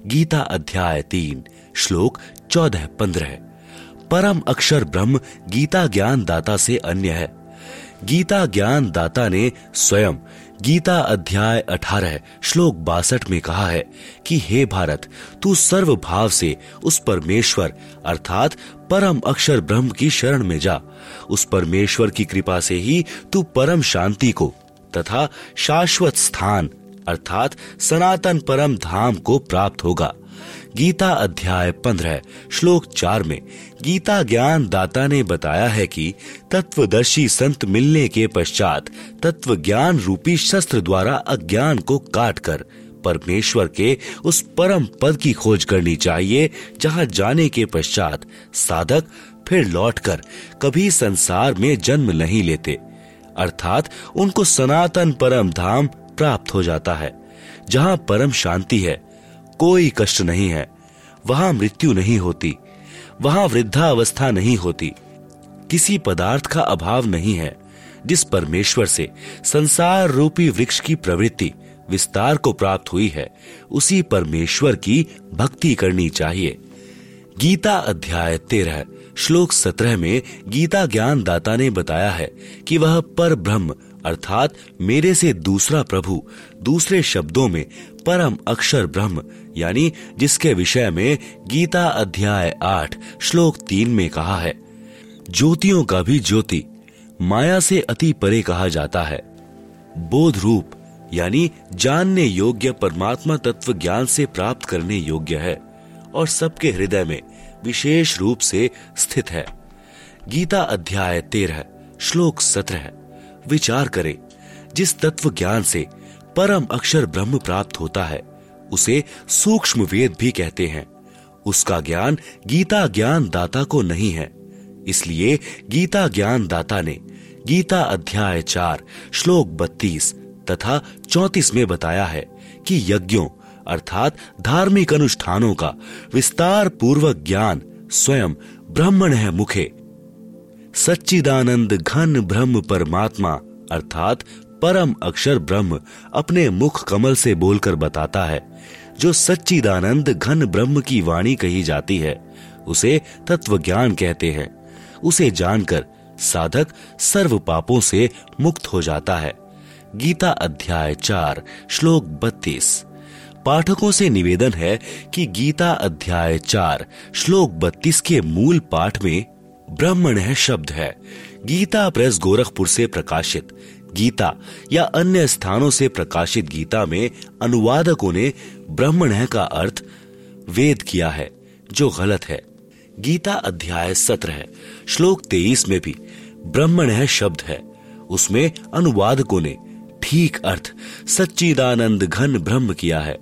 गीता अध्याय तीन, श्लोक चौदह, पंद्रह। परम अक्षर ब्रह्म गीता ज्ञान दाता से अन्य है। गीता ज्ञान दाता ने स्वयं गीता अध्याय 18 श्लोक बासठ में कहा है कि, हे भारत, तू सर्व भाव से उस परमेश्वर, अर्थात परम अक्षर ब्रह्म की शरण में जा। उस परमेश्वर की कृपा से ही तू परम शांति को तथा शाश्वत स्थान, अर्थात सनातन परम धाम को प्राप्त होगा। गीता अध्याय पंद्रह, श्लोक चार में, गीता ज्ञान दाता ने बताया है कि तत्वदर्शी संत मिलने के पश्चात तत्व ज्ञान रूपी शस्त्र द्वारा अज्ञान को काट कर परमेश्वर के उस परम पद की खोज करनी चाहिए, जहाँ जाने के पश्चात साधक फिर लौटकर कभी संसार में जन्म नहीं लेते। अर्थात उनको सनातन परम धाम प्राप्त हो जाता है, जहाँ परम शांति है। कोई कष्ट नहीं है। वहाँ मृत्यु नहीं होती, वहाँ वृद्धावस्था नहीं होती। किसी पदार्थ का अभाव नहीं है, जिस परमेश्वर से संसार रूपी वृक्ष की प्रवृत्ति विस्तार को प्राप्त हुई है, उसी परमेश्वर की भक्ति करनी चाहिए। गीता अध्याय तेरह, श्लोक सत्रह में गीता ज्ञान दाता ने बताया है कि वह पर ब्रह्म अर्थात मेरे से दूसरा प्रभु, दूसरे शब्दों में परम अक्षर ब्रह्म, यानी जिसके विषय में गीता अध्याय आठ, श्लोक तीन में कहा है, ज्योतियों का भी ज्योति, माया से अति परे कहा जाता है। बोध रूप, यानी जानने योग्य परमात्मा तत्व ज्ञान से प्राप्त करने योग्य है, और सबके हृदय में विशेष रूप से स्थित है। गीता अध्याय तेरह, श्लोक सत्रह। विचार करें। जिस तत्व ज्ञान से परम अक्षर ब्रह्म प्राप्त होता है, उसे सूक्ष्म वेद भी कहते हैं। उसका ज्ञान गीता ज्ञान दाता को नहीं है। इसलिए गीता ज्ञान दाता ने गीता अध्याय चार, श्लोक बत्तीस तथा चौतीस में बताया है कि यज्ञों अर्थात धार्मिक अनुष्ठानों का विस्तार पूर्वक ज्ञान स्वयं ब्राह्मण है मुखे। सच्चिदानंद घन ब्रह्म परमात्मा, अर्थात परम अक्षर ब्रह्म, अपने मुख कमल से बोलकर बताता है, जो सच्चिदानंद घन ब्रह्म की वाणी कही जाती है, उसे तत्व ज्ञान कहते हैं। उसे जानकर साधक सर्व पापों से मुक्त हो जाता है। गीता अध्याय चार, श्लोक बत्तीस। पाठकों से निवेदन है कि गीता अध्याय चार, श्लोक बत्तीस के मूल पाठ में ब्राह्मण है, शब्द है। गीता प्रेस गोरखपुर से प्रकाशित। गीता या अन्य स्थानों से प्रकाशित गीता में अनुवादकों ने ब्राह्मण है का अर्थ वेद किया है, जो गलत है। गीता अध्याय सत्रह श्लोक तेईस में भी ब्राह्मण है, शब्द है। उसमें अनुवादकों ने ठीक अर्थ, सच्चिदानंद घन ब्रह्म किया है।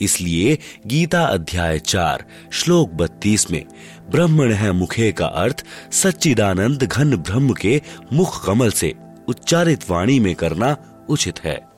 इसलिए गीता अध्याय चार, श्लोक बत्तीस में ब्राह्मण है मुखे का अर्थ, सच्चिदानंद घन ब्रह्म के मुख कमल से उच्चारित वाणी में करना उचित है।